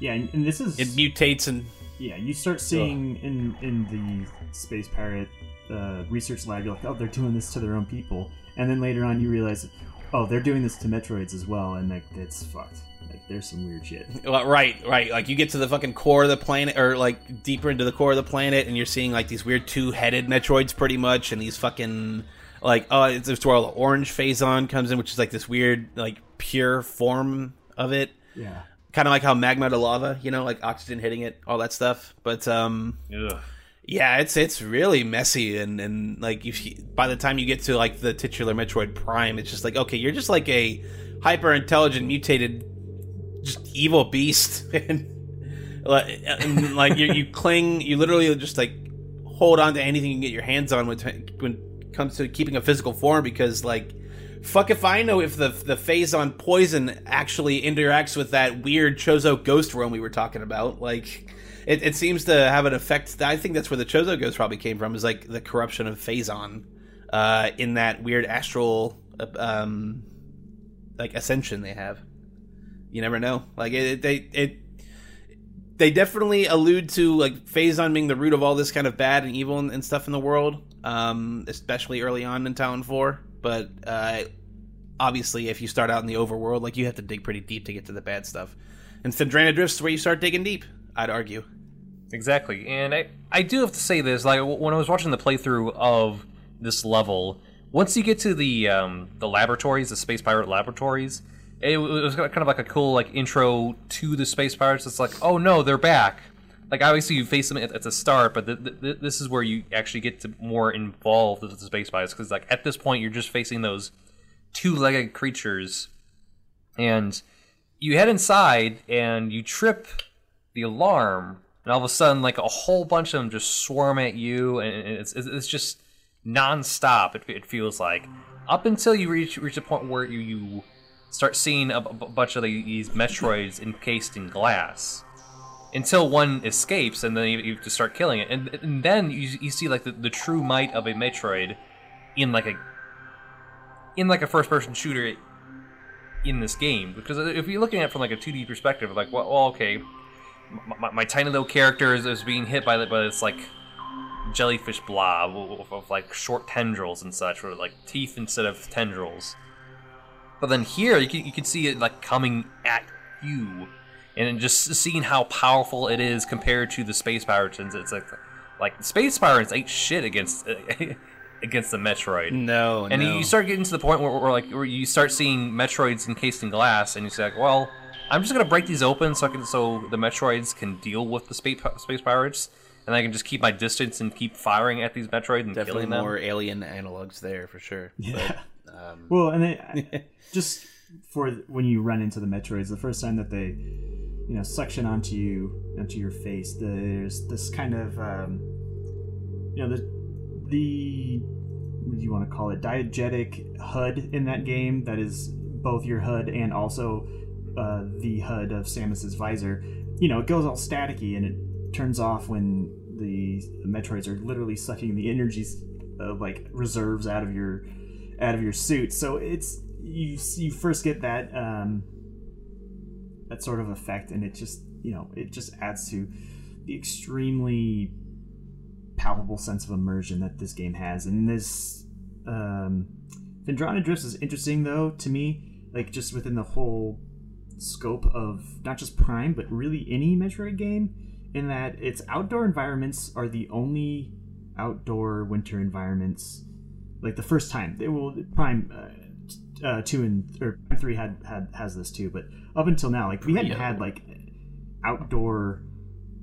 Yeah, and, and this is It mutates and yeah. You start seeing in in the space pirate uh, research lab, you're like, oh, they're doing this to their own people, and then later on you realize, oh, they're doing this to Metroids as well, and like it's fucked. Like there's some weird shit. Well, right, right. Like you get to the fucking core of the planet, or like deeper into the core of the planet, and you're seeing like these weird two-headed Metroids, pretty much, and these fucking like oh, it's it's where all the orange phazon comes in, which is like this weird like pure form of it, Yeah. kind of like how magma to lava, you know, like oxygen hitting it, all that stuff. But um, Ugh. yeah, it's it's really messy, and and like if you, by the time you get to like the titular Metroid Prime, it's just like okay, you're just like a hyper intelligent mutated just evil beast, and like, and, like you, you cling, you literally just like hold on to anything you can get your hands on when when it comes to keeping a physical form because like. Fuck if I know if the the phazon poison actually interacts with that weird Chozo ghost realm we were talking about. Like, it, it seems to have an effect. I think that's where the Chozo ghost probably came from. Is like the corruption of phazon uh, in that weird astral uh, um, like ascension they have. You never know. Like it, they it they definitely allude to like phazon being the root of all this kind of bad and evil and, and stuff in the world, um, especially early on in Tallon Four. But uh, obviously, if you start out in the overworld, like you have to dig pretty deep to get to the bad stuff. And Phendrana Drift's where you start digging deep. I'd argue. Exactly, and I I do have to say this. Like when I was watching the playthrough of this level, once you get to the um, the laboratories, the space pirate laboratories, it was kind of like a cool like intro to the space pirates. It's like, oh no, they're back. Like obviously you face them at, at the start, but th- th- th- this is where you actually get to more involved with the space pirates because like at this point you're just facing those two-legged creatures, and you head inside and you trip the alarm, and all of a sudden, like a whole bunch of them just swarm at you, and it's it's just non-stop. It, it feels like up until you reach reach a point where you, you start seeing a, bunch of these Metroids encased in glass. Until one escapes, and then you, you just start killing it, and, and then you, you see like the, the true might of a Metroid in like a in like a first-person shooter in this game. Because if you're looking at it from like a 2D perspective, like well, okay, my, my, my tiny little character is, is being hit by the, by this like jellyfish blob of, of, like short tendrils and such, or like teeth instead of tendrils. But then here, you can, you can see it like coming at you, and just seeing how powerful it is compared to the space pirates. It's like like space pirates ain't shit against against the Metroid. No, and no. you start getting to the point where, where like where you start seeing Metroids encased in glass, and you say like, well. I'm just gonna break these open so I can so the Metroids can deal with the space space pirates, and I can just keep my distance and keep firing at these Metroids and Definitely killing them. Definitely more alien analogs there for sure. Yeah. But, um, Well, and then just for when you run into the Metroids, the first time that they, you know, suction onto you, onto your face, there's this kind of, um, you know, the the what do you want to call it, diegetic HUD in that game that is both your HUD and also uh, the HUD of Samus's visor. You know, it goes all staticky and it turns off when the Metroids are literally sucking the energies of like reserves out of your out of your suit. So it's you you first get that um, that sort of effect, and it just you know it just adds to the extremely palpable sense of immersion that this game has. And this um, Phendrana Drifts is interesting though to me, like just within the whole scope of not just Prime but really any Metroid game, in that its outdoor environments are the only outdoor winter environments like the first time they will prime uh, uh, two and or three had had has this too but up until now like we hadn't Trio. had like outdoor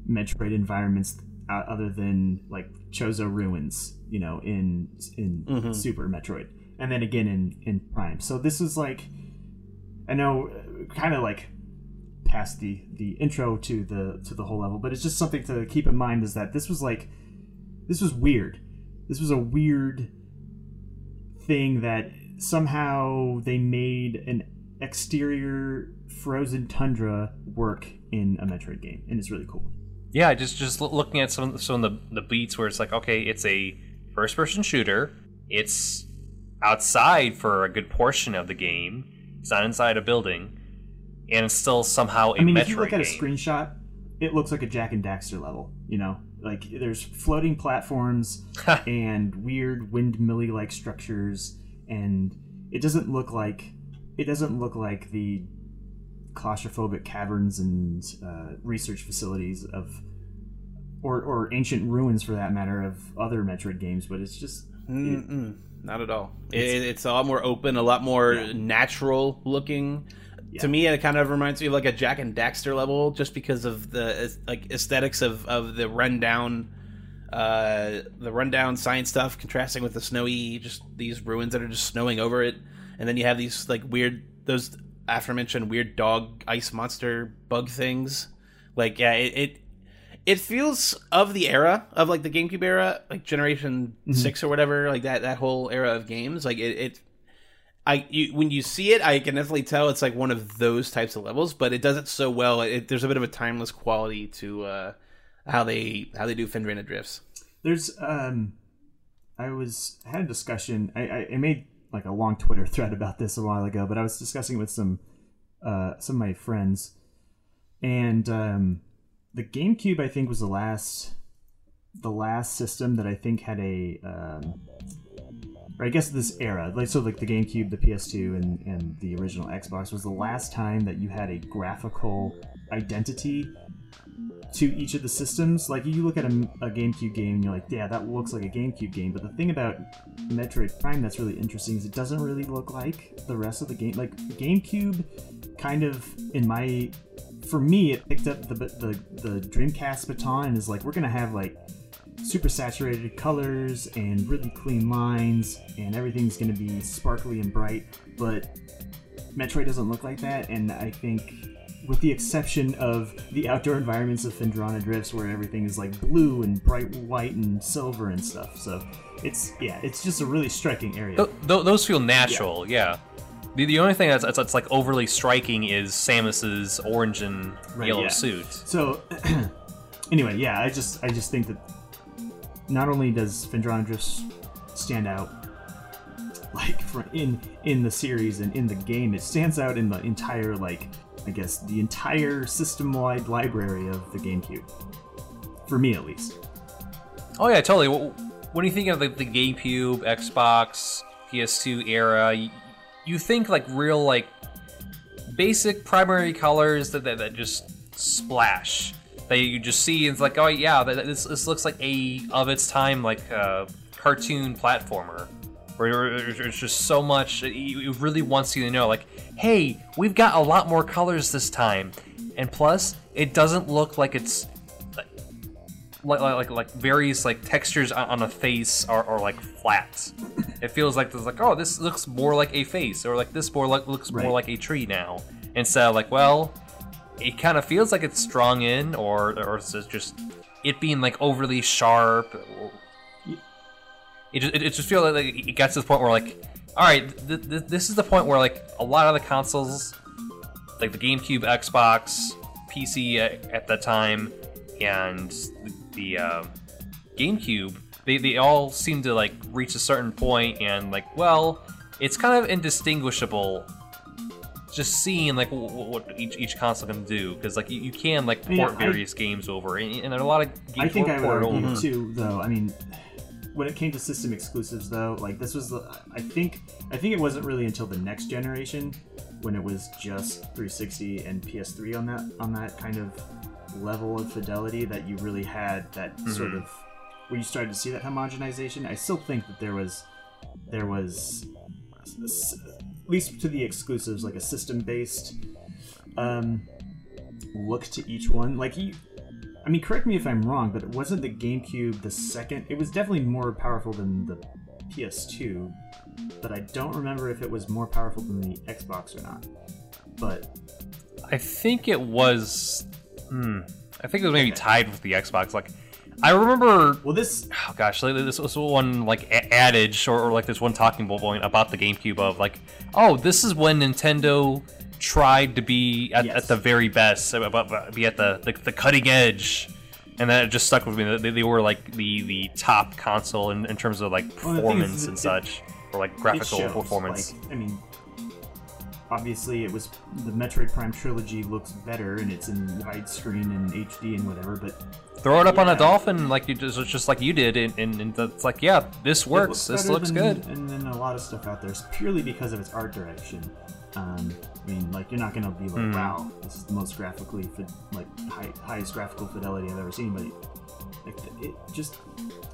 metroid environments uh, other than like chozo ruins you know in in Mhm. super metroid and then again in in prime so this is like i know kind of like past the the intro to the to the whole level but it's just something to keep in mind is that this was like this was weird this was a weird thing that somehow they made an exterior frozen tundra work in a Metroid game, and it's really cool. Yeah, just just looking at some some of the the beats where it's like, okay, it's a first person shooter. It's outside for a good portion of the game. It's not inside a building, and it's still somehow a I mean, Metroid if you look at a game. screenshot, it looks like a Jak and Daxter level. You know, like there's floating platforms and weird windmilly like structures, and it doesn't look like it doesn't look like the claustrophobic caverns and uh, research facilities of or, or ancient ruins for that matter of other Metroid games, but it's just Mm-mm, not at all. It, it's a lot more open, a lot more natural looking. Yeah. To me, it kind of reminds me of like a Jak and Daxter level, just because of the like aesthetics of of the rundown, uh, the rundown science stuff contrasting with the snowy, just these ruins that are just snowing over it, and then you have these like weird those aforementioned weird dog ice monster bug things. Like yeah, it, it it feels of the era of like the GameCube era, like Generation Six or whatever, like that that whole era of games. Like it, it I you, when you see it, I can definitely tell it's like one of those types of levels, but it does it so well. It, there's a bit of a timeless quality to uh, how they how they do Phendrana drifts. There's um I was had a discussion I, I, I made like a long Twitter thread about this a while ago, but I was discussing it with some uh some of my friends and um the GameCube I think was the last the last system that I think had a um or I guess this era, like so like the GameCube, the PS2 and, and the original Xbox was the last time that you had a graphical identity to each of the systems. Like you look at a, a GameCube game and you're like, yeah, that looks like a GameCube game. But the thing about Metroid Prime that's really interesting is it doesn't really look like the rest of the game. Like GameCube, kind of in my, for me, it picked up the the the Dreamcast baton and is like, we're gonna have like super saturated colors and really clean lines and everything's to be sparkly and bright but metroid doesn't look like that and i think with the exception of the outdoor environments of Phendrana Drifts, where everything is like blue and bright white and silver and stuff. So it's yeah, it's just a really striking area. Th- th- those feel natural, yeah. The, the only thing that's, that's, that's, like overly striking is Samus's orange and Right, yellow yeah. suit. So anyway, yeah, I just I just think that not only does Phendrana Drifts stand out like in in the series and in the game, it stands out in the entire like I guess the entire system-wide library of the GameCube. For me at least. Oh yeah, totally. Wh- When you think of the, the GameCube, Xbox, PS2 era, you, you think like real like basic primary colors that, that, that just splash. That you just see and it's like, oh yeah, this, this looks like a of its time like uh, cartoon platformer. Where it's just so much. It really wants you to know, like, hey, we've got a lot more colors this time, and plus, it doesn't look like it's like like like, like various like textures on, a face are, are like flat. It feels like there's like oh this looks more like a face or like this more like looks more like a tree now instead of like well it kind of feels like it's strong in or or it's just it being like overly sharp. It just, it, it just feels like it gets to the point where like all right th- th- this is the point where like a lot of the consoles like the GameCube, Xbox, PC at, at that time, and the, uh, GameCube, they, they all seem to like reach a certain point and like, well, it's kind of indistinguishable. Just seeing like what, what each each console can do because like you, you can like port Yeah, I- various games over and, and there are a lot of games I think I would argue over. too, though. I mean, when it came to system exclusives, though, like this was the I think I think it wasn't really until the next generation when it was just 360 and PS3 on that on that kind of level of fidelity that you really had that sort of where you started to see that homogenization. I still think that there was there was at least to the exclusives like a system based um, look to each one. Like you, I mean, correct me if I'm wrong, but it wasn't the GameCube the second? It was definitely more powerful than the PS2, but I don't remember if it was more powerful than the Xbox or not. But I think it was. Hmm. I think it was maybe tied with the Xbox. Like, I remember well, this oh gosh, like, this was one like a- adage or, or like this one talking point about the GameCube of like, oh, this is when Nintendo tried to be at, Yes. at the very best, be at the, the the cutting edge, and that just stuck with me. They, they were like the the top console in, in terms of like Well, performance and it- such, or like graphical shows, performance. Like, I mean, obviously, it was the Metroid Prime trilogy looks better and it's in widescreen and HD and whatever, but Throw it up on a dolphin like you just just like you did, and, and, and it's like, yeah, this works. this looks than- good. And then a lot of stuff out there is purely because of its art direction. Um, I mean, like you're not gonna be like, Mhm. wow, this is the most graphically, like high, highest graphical fidelity I've ever seen, but it, like, it just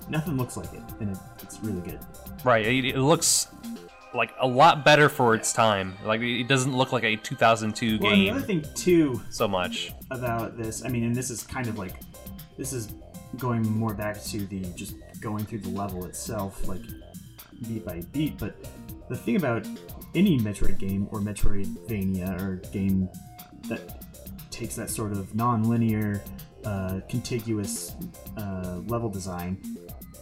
nothing looks like it, and it, it's really good. Right. It, it looks like a lot better for its time. Like it doesn't look like a 2002 Well, game other thing too so much. about this, I mean, and this is kind of like, this is going more back to the just going through the level itself, like beat by beat. But the thing about any Metroid game or Metroidvania or game that takes that sort of non-linear, uh, contiguous uh, level design,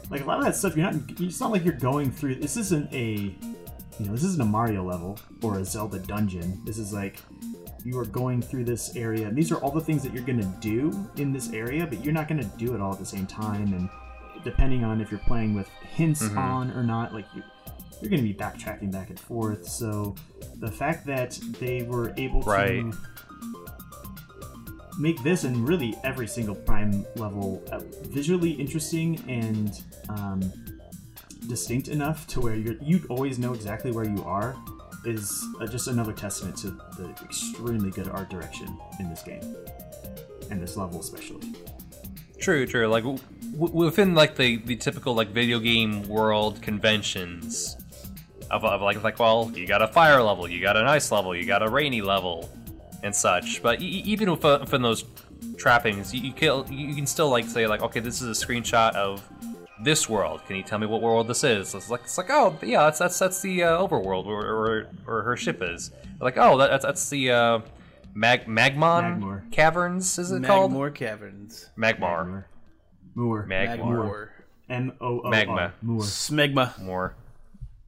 like a lot of that stuff, you're not. It's not like you're going through. This isn't a, you know, this isn't a Mario level or a Zelda dungeon. This is like you are going through this area and these are all the things that you're going to do in this area but you're not going to do it all at the same time and depending on if you're playing with hints Mhm. on or not like you, you're going to be backtracking back and forth so the fact that they were able Right. to make this and really every single prime level uh, visually interesting and um, distinct enough to where you're, you always know exactly where you are is uh, just another testament to the extremely good art direction in this game and this level especially. True, true. Like w- within like the, the typical like video game world conventions of, of like like well, you got a fire level, you got an ice level, you got a rainy level, and such. But e- even with, uh, within those trappings, you, you can you can still like say like okay, this is a screenshot of this world. Can you tell me what world this is? It's like it's like oh yeah, that's that's that's the uh, overworld where, where, where her ship is. Like oh that, that's that's the uh, Mag Magmon Magmor. Caverns is it called? Magmoor Caverns. Magmar. Moor. Magmar. Magmore. M O O Magma. R. Moor. Smegma. More.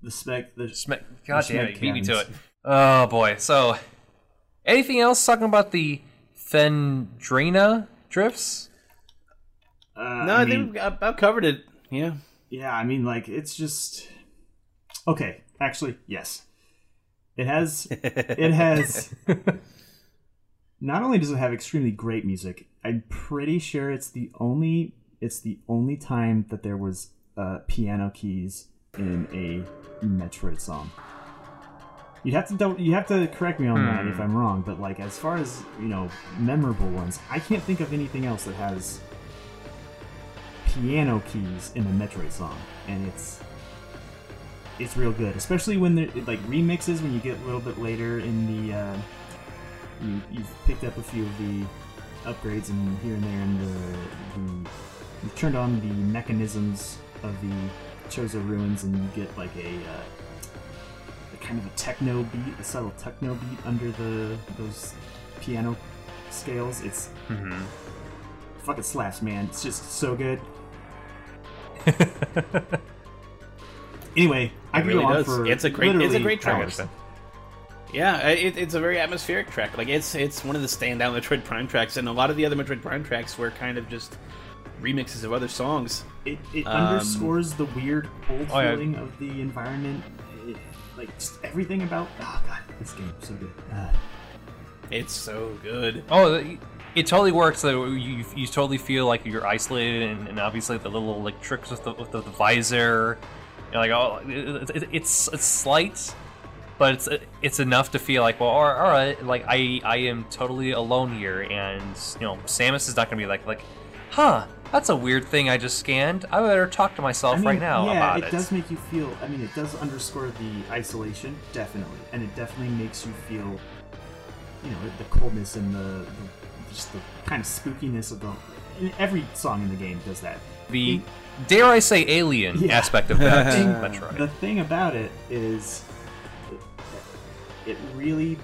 The spec. The Sme- God The damn it, you beat me to it. Oh boy. So, anything else talking about the Phendrana drifts? uh, No, I, mean, think we've covered it. Yeah. Yeah, I mean, like it's just okay. Actually, yes, it has. it has. Not only does it have extremely great music, I'm pretty sure it's the only. It's the only time that there was uh, piano keys in a Metroid song. You have to double, you have to correct me on that if I'm wrong, but like as far as you know, memorable ones, I can't think of anything else that has piano keys in a Metroid song, and it's it's real good, especially when there like remixes when you get a little bit later in the uh, you you've picked up a few of the upgrades and here and there, and the, the you've turned on the mechanisms of the Chozo ruins, and you get like a, uh, a kind of a techno beat, a subtle techno beat under the those piano scales. It's Mm-hmm. fucking slaps, man. It's just so good. anyway, I could really go on does. for It's a great- it's a great track. Yeah, it, it's a very atmospheric track. Like it's it's one of the standout Metroid Prime tracks, and a lot of the other Metroid Prime tracks were kind of just remixes of other songs. It, it Um, underscores the weird old Oh, yeah. feeling of the environment. It, like just everything about. Oh god, this game is so good. Uh, It's so good. Oh, it- it totally works. So you, you totally feel like you're isolated, and, and obviously the little like tricks with the, with the, visor. You're like, oh, it, it, it's it's slight, but it's it's enough to feel like, well, all all right, like I I am totally alone here, and you know, Samus is not gonna be like like, huh, that's a weird thing I just scanned. I better talk to myself I mean, right now yeah, about it, it. does make you feel. I mean, it does underscore the isolation, definitely, and it definitely makes you feel, you know, the coldness and the, the just the kind of spookiness of the. Every song in the game does that. the dare I say alien Yeah. aspect of that. The thing about it is, it, it really,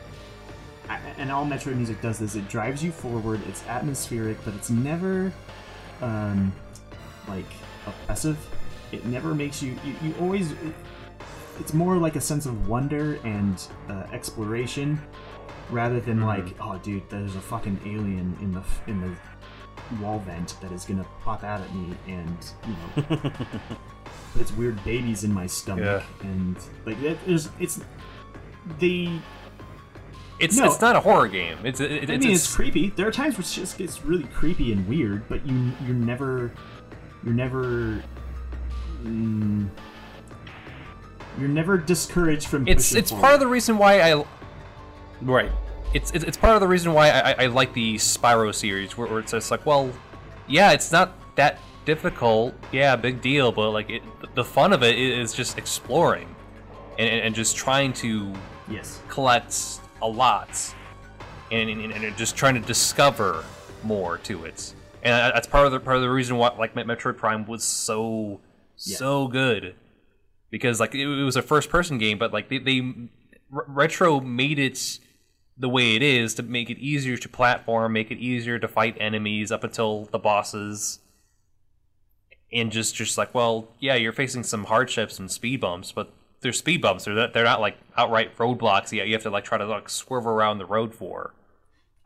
and all Metroid music does this. It drives you forward. It's atmospheric, but it's never, um, like oppressive. It never makes you. You, you always. It, it's more like a sense of wonder and uh, exploration, rather than like, oh, dude, there's a fucking alien in the in the wall vent that is gonna pop out at me, and you know it's weird babies in my stomach and like it, there's it's the It's No. it's not a horror game. It's it, it, I it's, mean it's it's creepy there are times where it just gets really creepy and weird but you you're never you're never mm, you're never discouraged from it's pushing it's part of the reason why I Right. it's it's, it's part of the reason why I, I, I like the Spyro series, where, where it's just like, well, yeah, it's not that difficult, yeah, big deal, but like it, the fun of it is just exploring, and, and, and just trying to yes collect a lot, and, and, and just trying to discover more to it, and that's part of the part of the reason why like Met- Metroid Prime was so so good, because like it, it was a first person game, but like they, they R- retro made it the way it is to make it easier to platform, make it easier to fight enemies up until the bosses. And just just like, well, yeah, you're facing some hardships and speed bumps, but they're speed bumps. They're not, they're not like outright roadblocks yet. You have to like try to like swerve around the road for.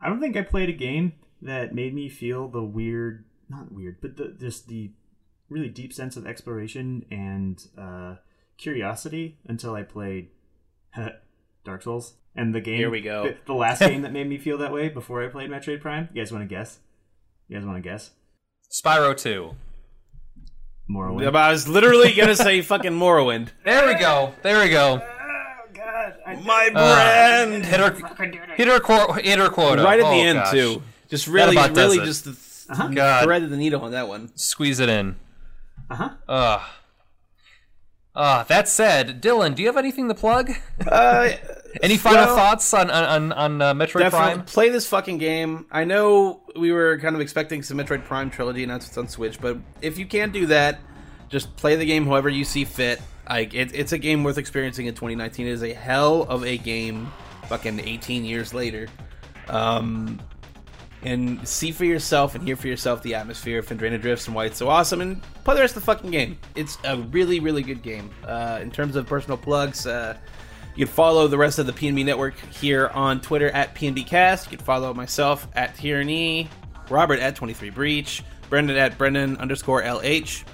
I don't think I played a game that made me feel the weird, not weird, but the, just the really deep sense of exploration and uh, curiosity until I played Dark Souls. And the game, Here we go. The, the last game that made me feel that way before I played Metroid Prime. You guys want to guess? You guys want to guess? Spyro 2. Morrowind. I was literally gonna say fucking Morrowind. There we go. There we go. Oh God! I, My Uh, brand. hit her, hit her, qu- hit her quota. right at Oh, the end gosh. too. Just really, about does really it. just the Uh-huh. God. threaded the needle on that one. Squeeze it in. uh huh. Ugh. Uh, that said, Dylan, do you have anything to plug? Uh, Any final Well- thoughts on on, on uh, Metroid definitely Prime? play this fucking game. I know we were kind of expecting some Metroid Prime trilogy announcements on Switch, but if you can't do that, just play the game however you see fit. Like it, it's a game worth experiencing in 2019. It is a hell of a game. Fucking 18 years later. Um, and see for yourself and hear for yourself the atmosphere of Phendrana Drifts and why it's so awesome, and play the rest of the fucking game. It's a really, really good game. Uh, in terms of personal plugs, uh, you can follow the rest of the PNB network here on Twitter at PNBcast. You can follow myself at Tyranny, Robert at 23 Breach, Brendan at Brendan underscore LH.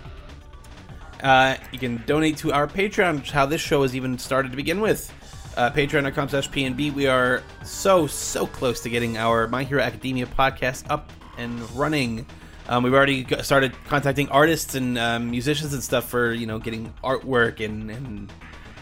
Uh, you can donate to our Patreon, which is how this show was even started to begin with. Uh, Patreon.com slash PNB. We are so, so close to getting our My Hero Academia podcast up and running. Um, we've already started contacting artists and um, musicians and stuff for, you know, getting artwork and, and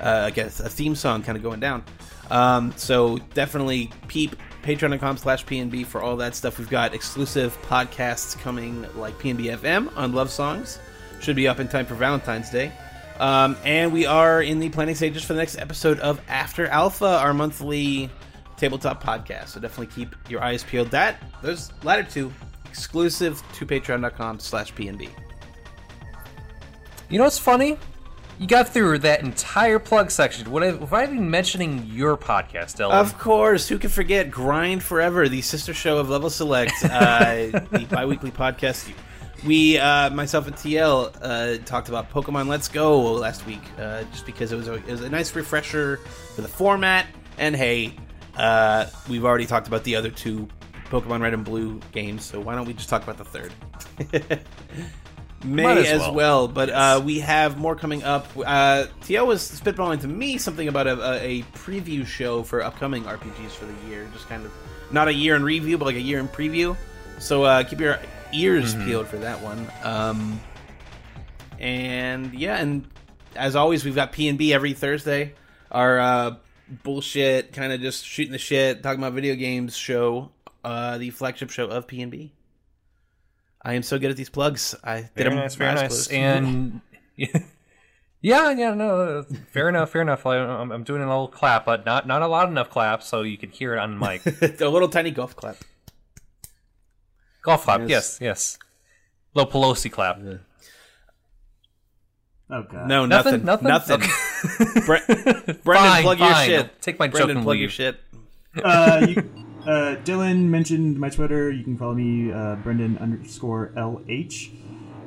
uh, I guess a theme song kind of going down. Um, so definitely peep patreon.com slash PNB for all that stuff. We've got exclusive podcasts coming like PNB FM on love songs. Should be up in time for Valentine's Day. Um, and we are in the planning stages for the next episode of After Alpha, our monthly tabletop podcast. So definitely keep your eyes peeled. That those latter two exclusive to patreon.com slash PNB. You know what's funny? You got through that entire plug section without without even mentioning your podcast, Ellen. Of course, who can forget Grind Forever, the sister show of Level Select, uh, the bi-weekly podcast. We, uh, myself and TL, uh, talked about Pokemon Let's Go last week, uh, just because it was a, it was a nice refresher for the format. And hey, uh, we've already talked about the other two Pokemon Red and Blue games, so why don't we just talk about the third? May Might as as, well. well, but uh, we have more coming up. Uh, TL was spitballing to me something about a, a, a preview show for upcoming RPGs for the year. Just kind of not a year in review, but like a year in preview. So uh, keep your ears peeled for that one. Um, and yeah, and as always, we've got P and B every Thursday. Our uh, bullshit, kind of just shooting the shit, talking about video games show, uh, the flagship show of P and B. I am so good at these plugs. I did very them nice, very nice. closed. And yeah, yeah, no, fair enough, fair enough. I, I'm, I'm doing a little clap, but not not a loud enough clap, so you can hear it on the mic. a little tiny golf clap. Golf clap, Yes. yes, yes. Little Pelosi clap. Oh god. No, Nothing, nothing, nothing. nothing. Bre- Brendan, Fine, plug your shit. Take my joke Brendan, and plug your shit. uh, you, uh, Dylan mentioned my Twitter. You can follow me, uh, Brendan underscore LH.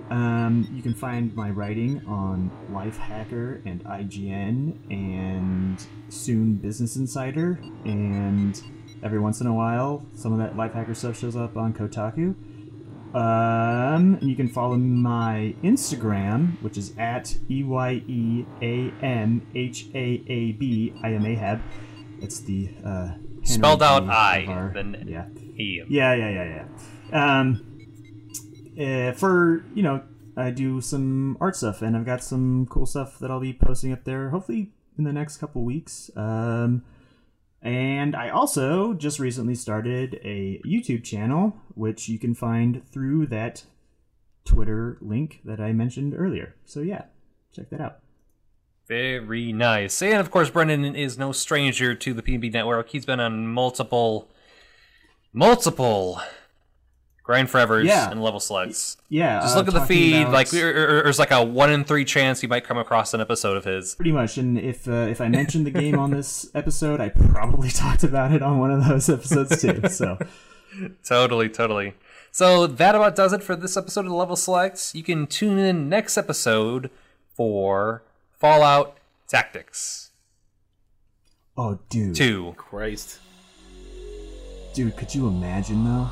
Um, you can find my writing on Lifehacker and IGN and soon Business Insider. And every once in a while, some of that Lifehacker stuff shows up on Kotaku. Um, and you can follow my Instagram, which is at E Y E A M H A A B. I am Ahab. It's the uh, Spelled out I, our- then yeah, he. yeah, yeah, yeah, yeah. Um, uh, for you know, I do some art stuff, and I've got some cool stuff that I'll be posting up there. Hopefully in the next couple weeks. Um, and I also just recently started a YouTube channel, which you can find through that Twitter link that I mentioned earlier. So yeah, check that out. Very nice. And of course, Brendan is no stranger to the PNB network. He's been on multiple, multiple grind forevers Yeah. and level selects. Yeah, Just uh, look at the feed. about- Like there- there- there's like a one in three chance you might come across an episode of his. Pretty much, and if uh, if I mentioned the game on this episode, I probably talked about it on one of those episodes too. So Totally, totally. So that about does it for this episode of Level Selects. You can tune in next episode for Fallout Tactics Oh, dude. Two. Christ. Dude, could you imagine though?